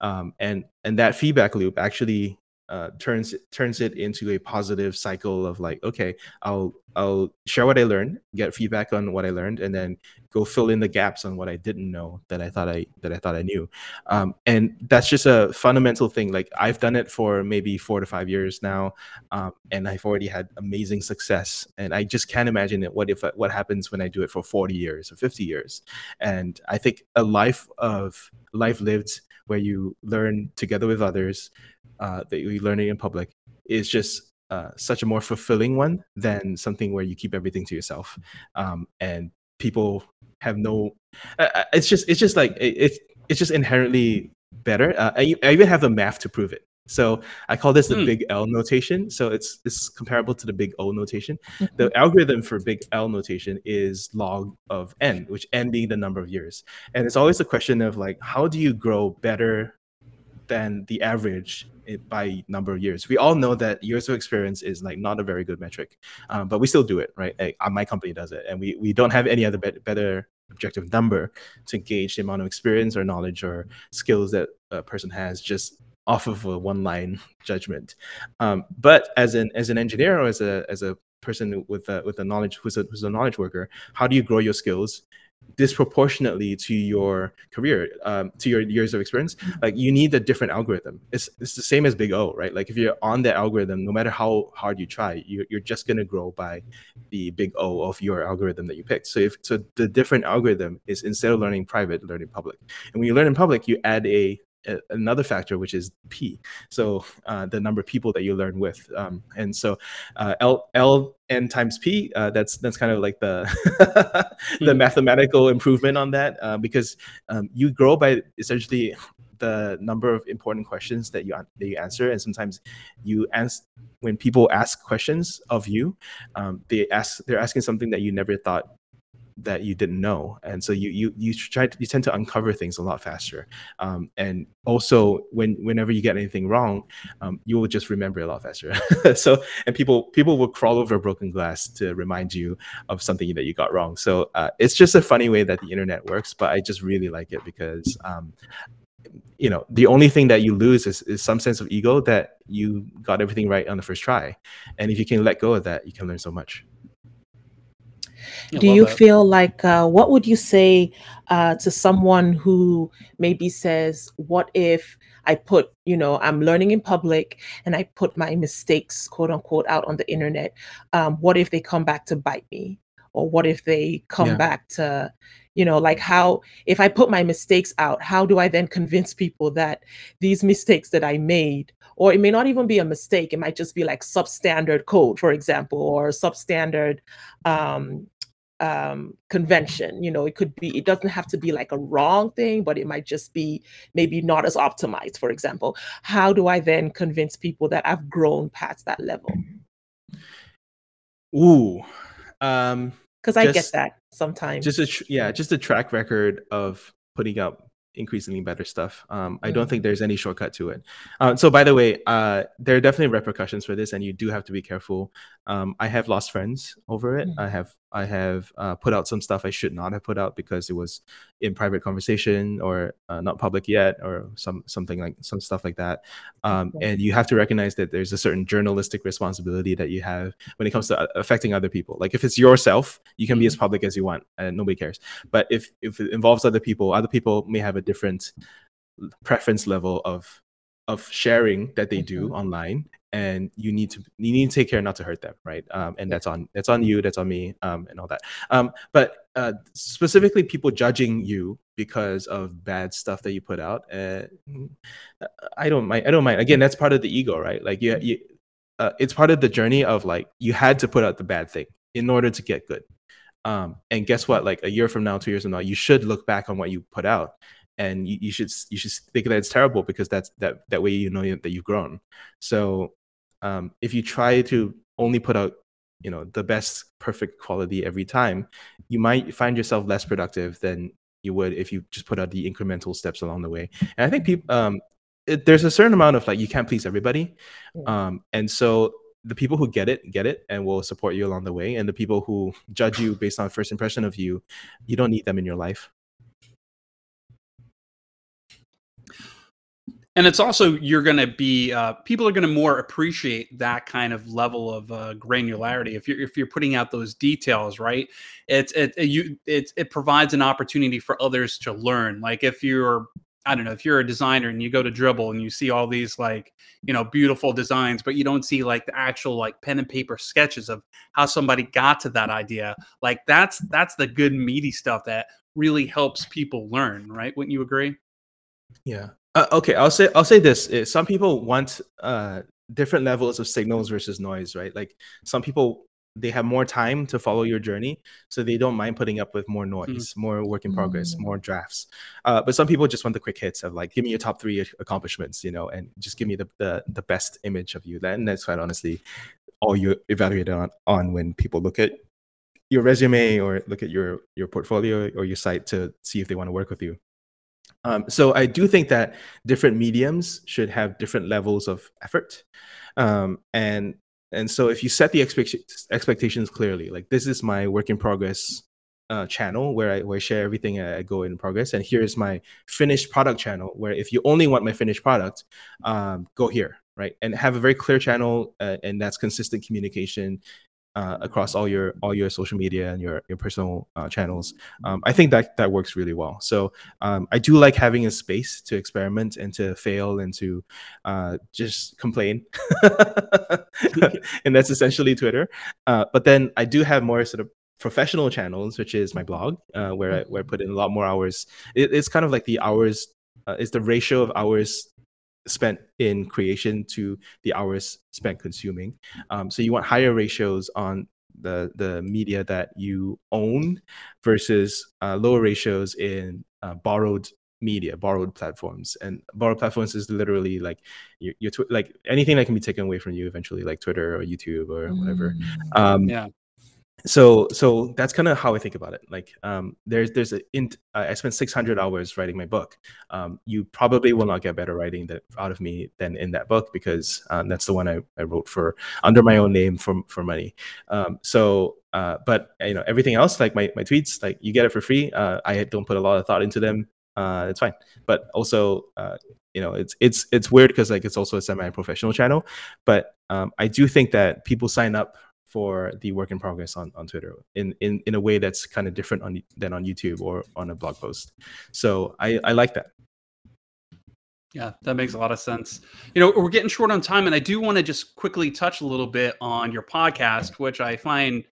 Um, and and that feedback loop actually uh, turns turns it into a positive cycle of like okay i'll i'll share what i learned get feedback on what i learned and then go fill in the gaps on what i didn't know that i thought i that i thought i knew. Um, and that's just a fundamental thing like i've done it for maybe four to five years now um, and i've already had amazing success and i just can't imagine it what if what happens when i do it for 40 years or 50 years. And i think a life of life lived where you learn together with others uh, that you're learning in public is just uh, such a more fulfilling one than something where you keep everything to yourself. Um, and people have no uh, it's just it's just like it, it's it's just inherently better. Uh, I, I even have the math to prove it so i call this the Hmm. big l notation so it's it's comparable to the big o notation the algorithm for big l notation is log of n which n being the number of years and it's always a question of like how do you grow better than the average by number of years. We all know that years of experience is like not a very good metric, um, but we still do it, right? Like, uh, my company does it, and we we don't have any other bet- better objective number to gauge the amount of experience or knowledge or skills that a person has just off of a one line judgment. Um, but as an as an engineer or as a as a person with a, with a knowledge who's a, who's a knowledge worker, how do you grow your skills? disproportionately to your career, um, to your years of experience. Like you need a different algorithm. It's it's the same as Big O, right? Like if you're on that algorithm, no matter how hard you try, you're, you're just gonna grow by the Big O of your algorithm that you picked. So if so, the different algorithm is instead of learning private, learning public. And when you learn in public, you add a another factor which is p so uh, the number of people that you learn with um, and so uh, l l n times p uh, that's that's kind of like the [laughs] the hmm. mathematical improvement on that uh, because um, you grow by essentially the number of important questions that you that you answer and sometimes you answer when people ask questions of you um, they ask they're asking something that you never thought that you didn't know and so you you you try to, you tend to uncover things a lot faster um, and also when whenever you get anything wrong um, you will just remember a lot faster. [laughs] So and people people will crawl over broken glass to remind you of something that you got wrong. So uh, it's just a funny way that the internet works but i just really like it because um, you know the only thing that you lose is, is some sense of ego that you got everything right on the first try. And if you can let go of that you can learn so much do you that. feel like uh, what would you say uh, to someone who maybe says what if i put you know i'm learning in public and i put my mistakes quote unquote out on the internet um, what if they come back to bite me or what if they come yeah. back to you know like how if i put my mistakes out how do i then convince people that these mistakes that i made or it may not even be a mistake it might just be like substandard code for example or substandard um, um, convention. You know, it could be, it doesn't have to be like a wrong thing, but it might just be maybe not as optimized, for example. How do I then convince people that I've grown past that level? Ooh. Um, because I get that sometimes. Just a tr- yeah, just a track record of putting up increasingly better stuff. Um, I don't think there's any shortcut to it. Uh, so, by the way, uh, there are definitely repercussions for this, and you do have to be careful. Um, I have lost friends over it. Mm-hmm. I have I have uh, put out some stuff I should not have put out because it was in private conversation or uh, not public yet, or some something like some stuff like that. Um, and you have to recognize that there's a certain journalistic responsibility that you have when it comes to uh, affecting other people. Like if it's yourself, you can be as mm-hmm. public as you want, and nobody cares. But if if it involves other people, other people may have a different preference level of of sharing that they do mm-hmm. online and you need to you need to take care not to hurt them right? Um, and that's on that's on you that's on me um, and all that. Um, but uh, specifically people judging you because of bad stuff that you put out uh, i don't mind i don't mind. Again that's part of the ego right? Like you, you uh, it's part of the journey of like you had to put out the bad thing in order to get good. Um, and guess what? Like a year from now two years from now you should look back on what you put out and you, you should you should think that it's terrible because that's that that way you know that you've grown. So um, if you try to only put out you know the best perfect quality every time you might find yourself less productive than you would if you just put out the incremental steps along the way. And i think people um, it, there's a certain amount of like you can't please everybody um, and so the people who get it get it and will support you along the way and the people who judge you based on first impression of you you don't need them in your life and it's also you're going to be uh, people are going to more appreciate that kind of level of uh, granularity if you're if you're putting out those details right it's it, it you it, it provides an opportunity for others to learn like if you're I don't know if you're a designer and you go to Dribbble and you see all these like you know beautiful designs, but you don't see like the actual like pen and paper sketches of how somebody got to that idea. Like that's that's the good meaty stuff that really helps people learn, right? Wouldn't you agree? Yeah, uh, okay, I'll say I'll say this. Eh, some people want uh, different levels of signals versus noise, right? Like some people they have more time to follow your journey, so they don't mind putting up with more mm. noise, mm-hmm. more work in progress, mm-hmm. more drafts. Uh, but some people just want the quick hits of like, give me your top three accomplishments, you know, and just give me the the, the best image of you. Then that's quite honestly all you evaluate on on when people look at your resume or look at your your portfolio or your site to see if they want to work with you. Um, so I do think that different mediums should have different levels of effort, um, and and so if you set the expect- expectations clearly, like this is my work in progress uh, channel where I, where I share everything I go in progress, and here's my finished product channel where if you only want my finished product, um, go here, right, and have a very clear channel, uh, and that's consistent communication uh, across all your all your social media and your your personal uh, channels. Um, I think that that works really well. So um, I do like having a space to experiment and to fail and to uh, just complain, [laughs] and that's essentially Twitter. Uh, but then I do have more sort of professional channels, which is my blog, uh, where I, where I put in a lot more hours. It, it's kind of like the hours. It's the ratio of hours spent in creation to the hours spent consuming. Um, so you want higher ratios on the the media that you own versus uh, lower ratios in uh, borrowed media borrowed platforms and borrowed platforms is literally like your, your tw- like anything that can be taken away from you eventually like twitter or youtube or whatever Mm. um Yeah. So so that's kind of how i think about it like um there's there's a uh, i spent 600 hours writing my book. Um you probably will not get better writing that out of me than in that book because um, that's the one I, I wrote for under my own name for for money. Um so uh but you know everything else like my, my tweets like you get it for free uh i don't put a lot of thought into them uh it's fine. But also uh you know it's it's it's weird because like it's also a semi-professional channel. But um i do think that people sign up for the work in progress on, on Twitter in, in, in a way that's kind of different on than on YouTube or on a blog post. So I, I like that. Yeah, that makes a lot of sense. You know, we're getting short on time, and I do want to just quickly touch a little bit on your podcast, which I find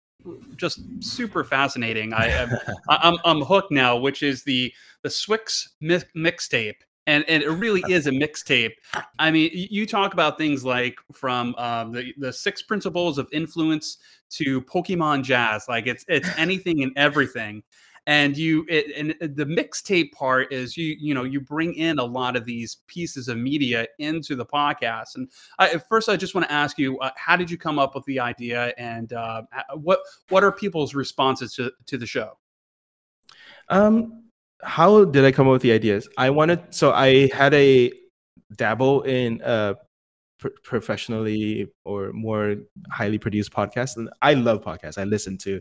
just super fascinating. I am [laughs] I'm, I'm hooked now, which is the the swyx mi- mixtape, and and it really is a mixtape. I mean, you talk about things like from um, the the six principles of influence to Pokemon Jazz, like it's it's [laughs] anything and everything. And you it, and the mixtape part is you you know you bring in a lot of these pieces of media into the podcast. And I, first i just want to ask you uh, how did you come up with the idea? And uh, what what are people's responses to, to the show? Um, how did I come up with the ideas? I wanted so I had a dabble in uh pr- professionally or more highly produced podcasts, and I love podcasts. I listen to,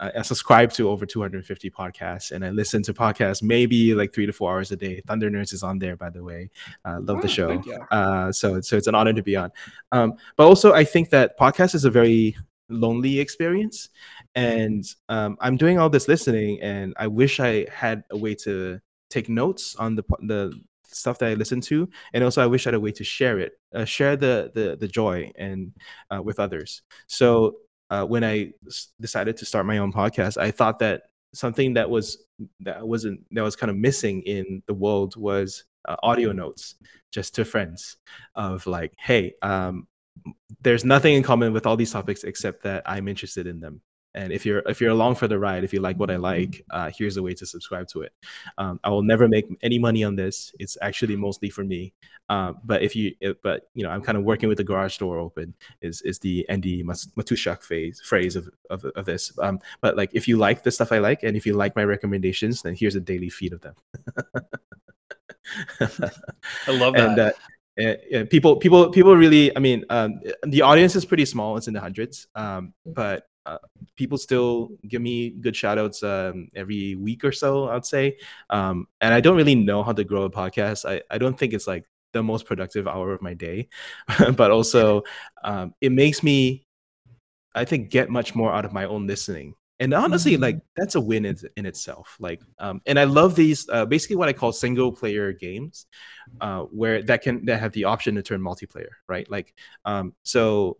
uh, I subscribe to over 250 podcasts, and I listen to podcasts maybe like three to four hours a day. Thunder Nerds is on there, by the way. Uh, love the Oh, show. Uh, so so it's an honor to be on. Um, but also I think that podcast is a very lonely experience. And um, i'm doing all this listening and i wish i had a way to take notes on the the stuff that i listen to and also i wish i had a way to share it uh, share the the, the joy and uh, with others. So uh, when i s- decided to start my own podcast i thought that something that was that wasn't that was kind of missing in the world was uh, audio notes just to friends of like hey um, there's nothing in common with all these topics except that I'm interested in them. And if you're if you're along for the ride, if you like what I like, uh, here's a way to subscribe to it. Um, I will never make any money on this. It's actually mostly for me. Um, but if you if, but you know I'm kind of working with the garage door open is is the Andy Matuschak phase phrase of, of of this. Um, but like if you like the stuff I like and if you like my recommendations, then here's a daily feed of them. [laughs] i love that and uh, yeah, people people people really i mean um, the audience is pretty small it's in the hundreds um, but uh, people still give me good shout outs um, every week or so i'd say. Um, and i don't really know how to grow a podcast. I, I don't think it's like the most productive hour of my day. [laughs] But also um, it makes me i think get much more out of my own listening and honestly like that's a win in, in itself like um, and i love these uh, basically what i call single player games uh, where that can that have the option to turn multiplayer right? Like um, so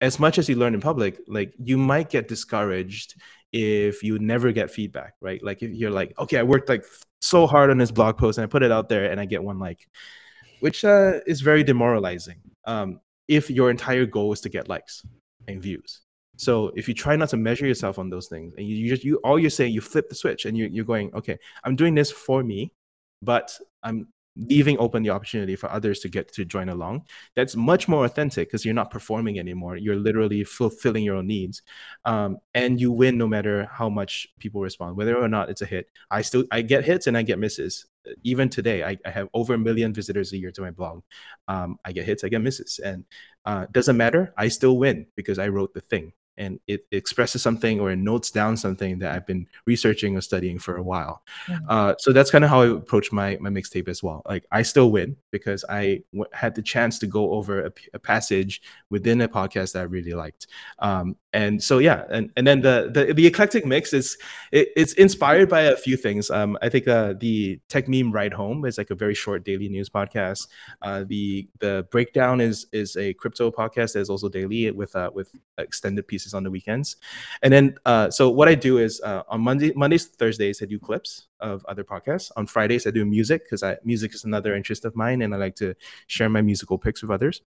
as much as you learn in public like you might get discouraged if you never get feedback right? Like if you're like okay i worked like so hard on this blog post and i put it out there and i get one like which uh, is very demoralizing um, if your entire goal is to get likes and views so if you try not to measure yourself on those things and you, you just you all you're saying you flip the switch and you, you're going okay i'm doing this for me but i'm leaving open the opportunity for others to get to join along. That's much more authentic because you're not performing anymore. You're literally fulfilling your own needs um, and you win no matter how much people respond. Whether or not it's a hit i still i get hits and i get misses. Even today i, I have over a million visitors a year to my blog. Um, i get hits i get misses and uh, doesn't matter. I still win because i wrote the thing and it expresses something or it notes down something that I've been researching or studying for a while. Mhm. Uh, so that's kind of how I approach my my mixtape as well. Like I still win because I w- had the chance to go over a passage within a podcast that I really liked. Um, and so yeah, and and then the the, the eclectic mix is it, it's inspired by a few things. Um, I think uh, the Techmeme Ride Home is like a very short daily news podcast. Uh, the the breakdown is is a crypto podcast that is also daily with uh, with extended pieces on the weekends. And then uh, so what I do is uh, on Monday Mondays Thursdays I do clips of other podcasts. On Fridays I do music because music is another interest of mine and I like to share my musical picks with others.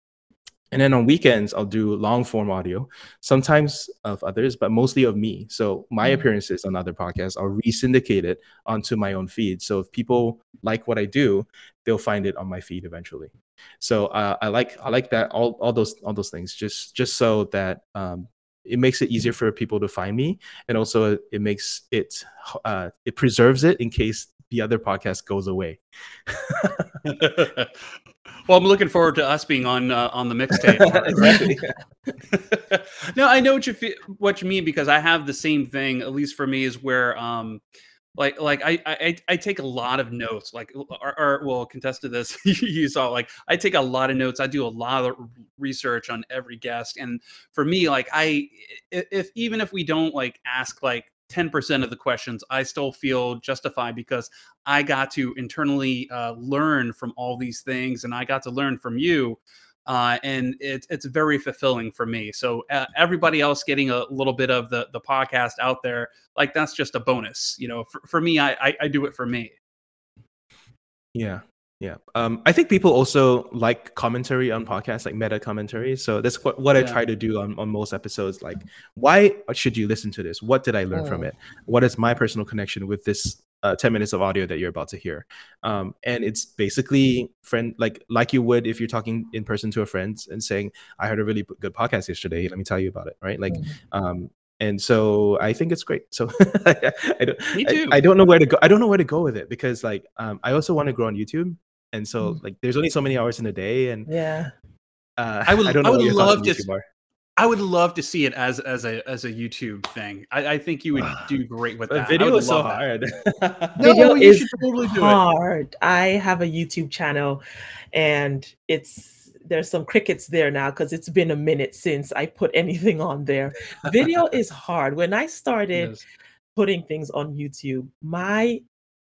And then on weekends, I'll do long form audio, sometimes of others, but mostly of me. So my Mhm. appearances on other podcasts, I'll re-syndicate it onto my own feed. So if people like what I do, they'll find it on my feed eventually. So uh, I like I like that all, all those all those things just just so that um, it makes it easier for people to find me, and also it makes it uh, it preserves it in case the other podcast goes away. [laughs] well, I'm looking forward to us being on uh, on the mixtape. [laughs] exactly. [laughs] no, I know what you feel, what you mean because I have the same thing. At least for me, is where um, like like I I, I take a lot of notes. Like or, or well, contest to this, [laughs] you saw like I take a lot of notes. I do a lot of research on every guest, and for me, like I if even if we don't like ask like 10% of the questions, I still feel justified because I got to internally uh, learn from all these things and I got to learn from you. Uh, and it's it's very fulfilling for me. So uh, everybody else getting a little bit of the the podcast out there, like that's just a bonus. You know, for, for me, I, I I do it for me. Yeah. Yeah. Um, I think people also like commentary on podcasts, like meta commentary. So that's what, what I try to do on, on most episodes. Like, why should you listen to this? What did I learn from Mm. it? What is my personal connection with this uh, 10 minutes of audio that you're about to hear? Um, and it's basically friend like like you would if you're talking in person to a friend and saying, I heard a really good podcast yesterday. Let me tell you about it. Right. Like, Mhm. um, and so I think it's great. So [laughs] I don't, Me I- too. I, don't know where to go. I don't know where to go with it because like um, I also want to grow on YouTube, and so Mm. like there's only so many hours in a day, and Yeah. uh, I would- [laughs] I I would what your thoughts love to. I would love to see it as as a as a YouTube thing. I, I think you would [sighs] do great with But that. I video is so hard. [laughs] No, Video you is should totally do it. hard. I have a YouTube channel and it's there's some crickets there now because it's been a minute since I put anything on there. Video [laughs] is hard. When I started Yes. putting things on YouTube, my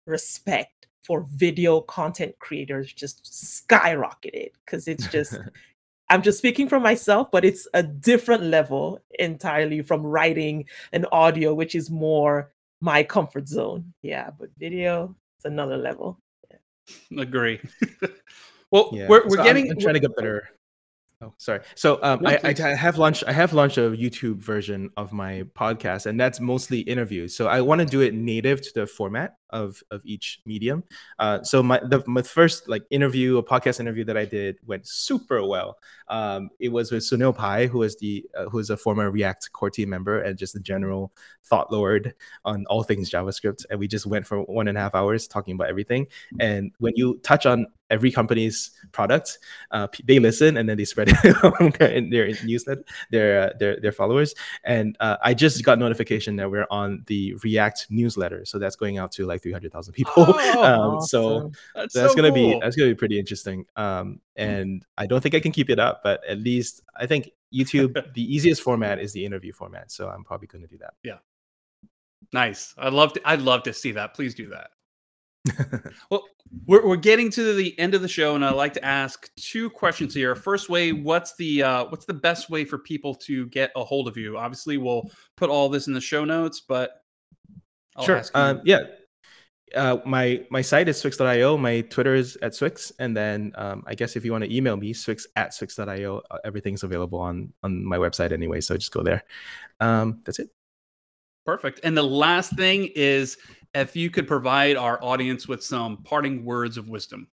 respect for video content creators just skyrocketed because it's just [laughs] I'm just speaking for myself, but it's a different level entirely from writing and audio, which is more my comfort zone. Yeah, but video, it's another level. [laughs] Agree. [laughs] well, Yeah, we're, we're so I'm- getting I'm, trying to get better. Oh, sorry. So um, No, I, I. I have launched I have launched a YouTube version of my podcast, and that's mostly interviews. So I want to do it native to the format of of each medium. Uh, so my the my first like interview, a podcast interview that I did went super well. Um, it was with Sunil Pai, who is the uh, who is a former React core team member and just a general thought lord on all things JavaScript. And we just went for one and a half hours talking about everything. And when you touch on every company's product, uh, they listen and then they spread it [laughs] on their, in their newsletter, their uh, their their followers. And uh, I just got notification that we're on the React newsletter, so that's going out to like three hundred thousand [laughs] people. Oh, um, So Awesome. that's, so that's so gonna be that's gonna be pretty interesting. Um, and I don't think I can keep it up, but at least I think YouTube [laughs] the easiest format is the interview format. So I'm probably gonna do that. Yeah. Nice. I'd love to. I'd love to see that. Please do that. [laughs] Well, we're, we're getting to the end of the show, and I'd like to ask two questions here. First way, what's the uh, what's the best way for people to get a hold of you? Obviously, we'll put all this in the show notes, but I'll sure. ask you. Um, yeah. Uh, my my site is swyx.io. My Twitter is at swyx, and then um, I guess if you want to email me, swyx at swyx.io. Uh, everything's available on on my website anyway, so just go there. Um, that's it. Perfect. And the last thing is if you could provide our audience with some parting words of wisdom.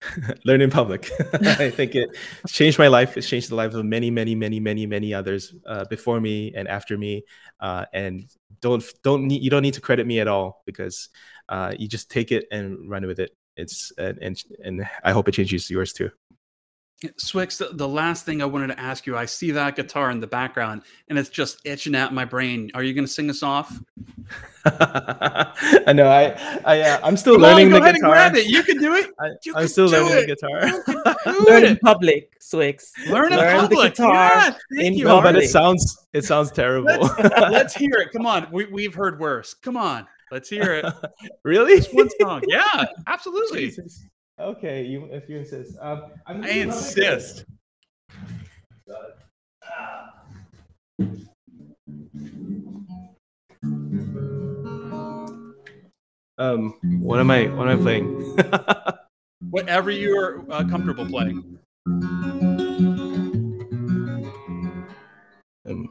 [laughs] Learn in public. [laughs] I think it changed my life. It's changed the lives of many, many, many, many, many others uh, before me and after me. Uh, and don't don't need you don't need to credit me at all because uh, you just take it and run with it. It's and and, and I hope it changes yours too. Swix, the, the last thing I wanted to ask you, I see that guitar in the background and it's just itching at my brain. Are you going to sing us off? [laughs] I know. I I uh, I'm still Come on, learning go the ahead guitar. and grab it. You can do it. I, You I'm can still do learning it. the guitar. [laughs] Do Learn in public, swyx. Learn in Learn the public. guitar Yeah, thank in you. no, but it public. sounds it sounds terrible. Let's, [laughs] let's hear it. Come on. We, we've heard worse. Come on. Let's hear it. really? Just one song. Yeah, absolutely. Jesus. Okay, you if you insist. Um, I'm I insist. Um, what am I? What am I playing? [laughs] Whatever you're uh, comfortable playing. Um,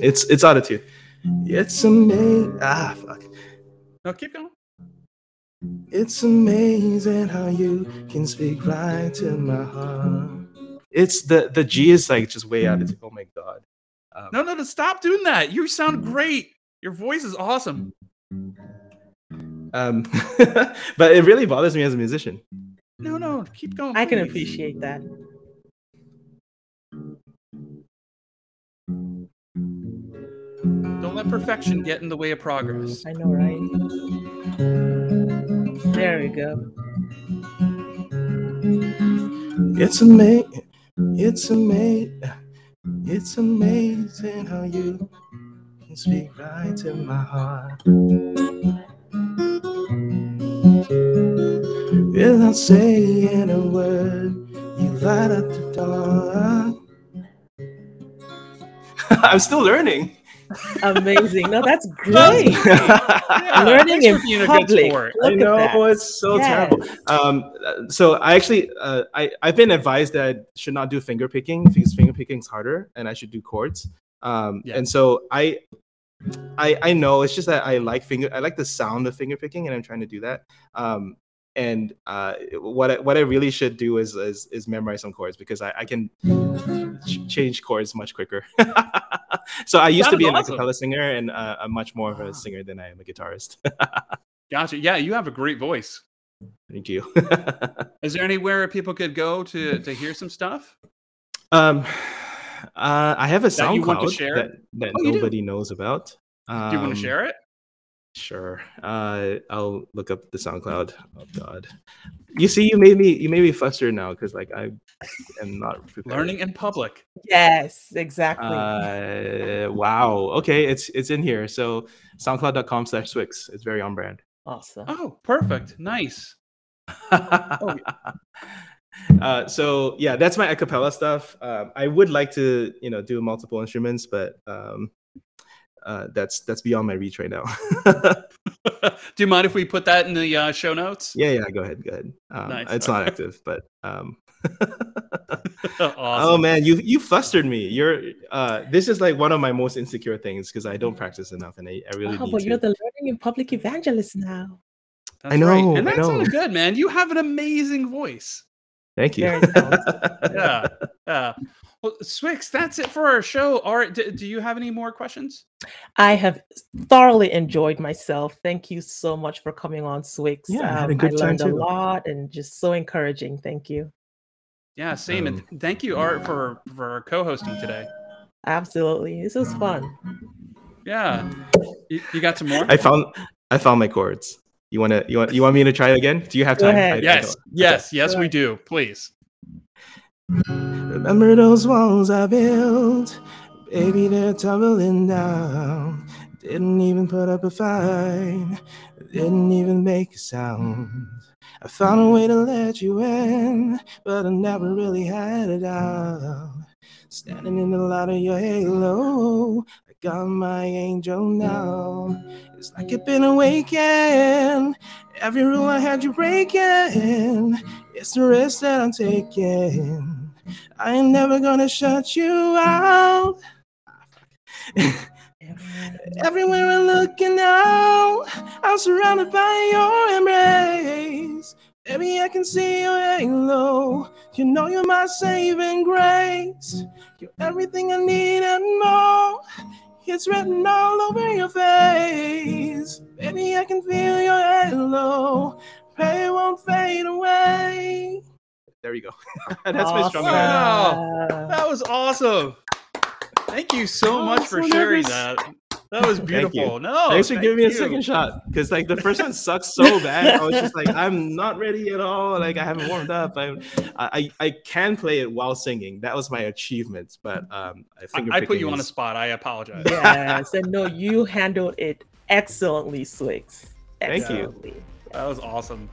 it's it's out of tune. It's amazing. Ah, fuck. No, keep going. It's amazing how you can speak right to my heart. It's the the G is like just way out of tune. Oh my god. Um, No, no, no. Stop doing that. You sound great. Your voice is awesome. Um, [laughs] but it really bothers me as a musician. No, no. Keep going. I can appreciate that. Let perfection get in the way of progress. I know, right? There we go. It's amazing. It's amazing. It's amazing how you can speak right to my heart. Without saying a word, you light up the dark. [laughs] I'm still learning. Amazing. No, that's great. Yeah, Learning in for being a good public. sport. I know it's so Yes. terrible. Um, so I actually, uh, I I've been advised that I should not do finger picking because finger picking is harder, and I should do chords. Um, Yeah. and so I, I I know it's just that I like finger, I like the sound of finger picking, and I'm trying to do that. Um, and uh, what I, what I really should do is is, is memorize some chords because I, I can ch- change chords much quicker. [laughs] so I used to be an awesome. acapella singer, and uh, I'm much more of a singer than I am a guitarist. [laughs] Gotcha. Yeah, you have a great voice. Thank you. [laughs] Is there anywhere people could go to to hear some stuff? Um, uh, I have a That you want to SoundCloud share? that, that Oh, nobody knows about. Um, Do you want to share it? Sure. Uh, I'll look up the SoundCloud. Oh God, you see, you made me you made me flustered now because like I am not prepared. Learning in public. Yes, exactly. Uh, wow. Okay, it's it's in here. So SoundCloud.com/slash swyx. It's very on brand. awesome. Oh, perfect. Nice. [laughs] uh, so yeah, that's my acapella stuff. Um, I would like to, you know, do multiple instruments, but um, uh, that's that's beyond my reach right now. [laughs] Do you mind if we put that in the uh, show notes? yeah, yeah, go ahead, go ahead. Um, Nice, It's not active, but um, [laughs] awesome. oh man, you you flustered me. You're uh, this is like one of my most insecure things because I don't practice enough, and I, I really wow, need but to. you're the learning in public evangelist now. That's I know, right. And I that know. good, man. You have an amazing voice. Thank you. Very. [laughs] Yeah. Yeah. Well, swyx, that's it for our show. All right. Do, do you have any more questions? I have thoroughly enjoyed myself. Thank you so much for coming on, swyx. Yeah, I had a Um, good time learned a too. lot and just so encouraging. Thank you. Yeah, same. and Um, th- thank you, Art, for for co-hosting today. Absolutely. This was fun. Yeah. You, you got some more? I found I found my chords. You wanna you want you want me to try it again? Do you have time? ahead. I- I yes. don't. Yes. Yes, we do. Please. Remember those walls I built? Baby, they're tumbling down. Didn't even put up a fight. Didn't even make a sound. I found a way to let you in, but I never really had it out. Standing in the light of your halo, I got my angel now. It's like I've been awakened. Every rule I had you breaking. It's the risk that I'm taking. I ain't never gonna shut you out. [laughs] Everywhere I'm looking now, I'm surrounded by your embrace. Baby, I can see your halo. You know you're my saving grace. You're everything I need and more. It's written all over your face. Baby, I can feel your halo. Pray it won't fade away. There you go. [laughs] That's my strum. Wow. That was awesome. Thank you so Oh, much for so sharing nervous. that. That was beautiful. you. No, Thanks for giving me a you. second shot. Because like the first one sucked so bad. I was just like, I'm not ready at all. Like I haven't warmed up. I I, I can play it while singing. That was my achievement. But um I, I, I put picking you on a spot. I apologize. yes, and no, you handled it excellently, swyx. Thank you. That was awesome.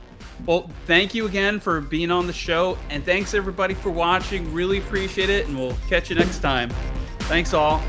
Well, thank you again for being on the show, and thanks everybody for watching. Really appreciate it, and we'll catch you next time. Thanks all.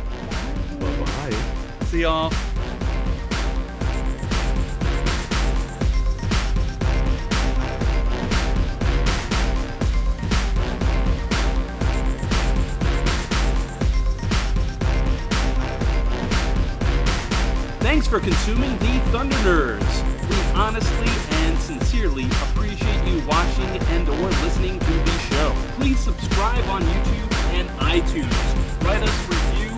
Thanks for consuming the Thunder Nerds. We honestly and sincerely appreciate you watching and or listening to the show. Please subscribe on YouTube and iTunes. Write us review,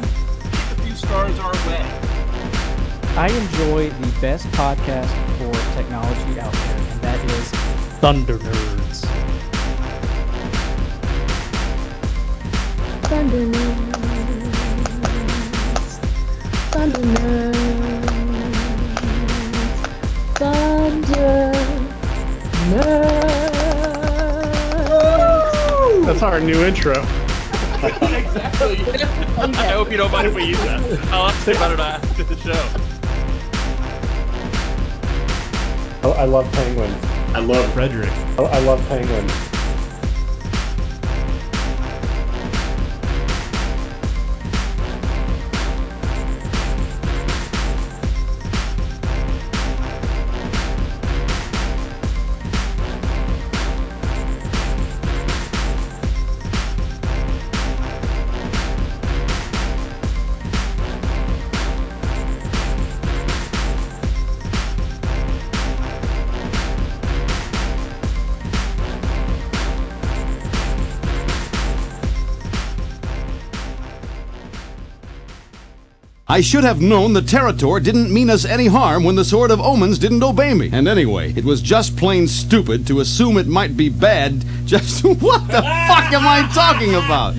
kick a few stars our way. I enjoy the best podcast for technology out there, and that is Thunder Nerds. Thunder Nerds. Thunder Nerds. Thunder Nerds. That's our new intro. [laughs] exactly. I hope you don't mind if we use that. I'll have to think about it uh, after the show. I, I love penguins. I love Frederick. I, I love penguins. I should have known the Territor didn't mean us any harm when the Sword of Omens didn't obey me. And anyway, it was just plain stupid to assume it might be bad [laughs] just what the fuck am I talking about?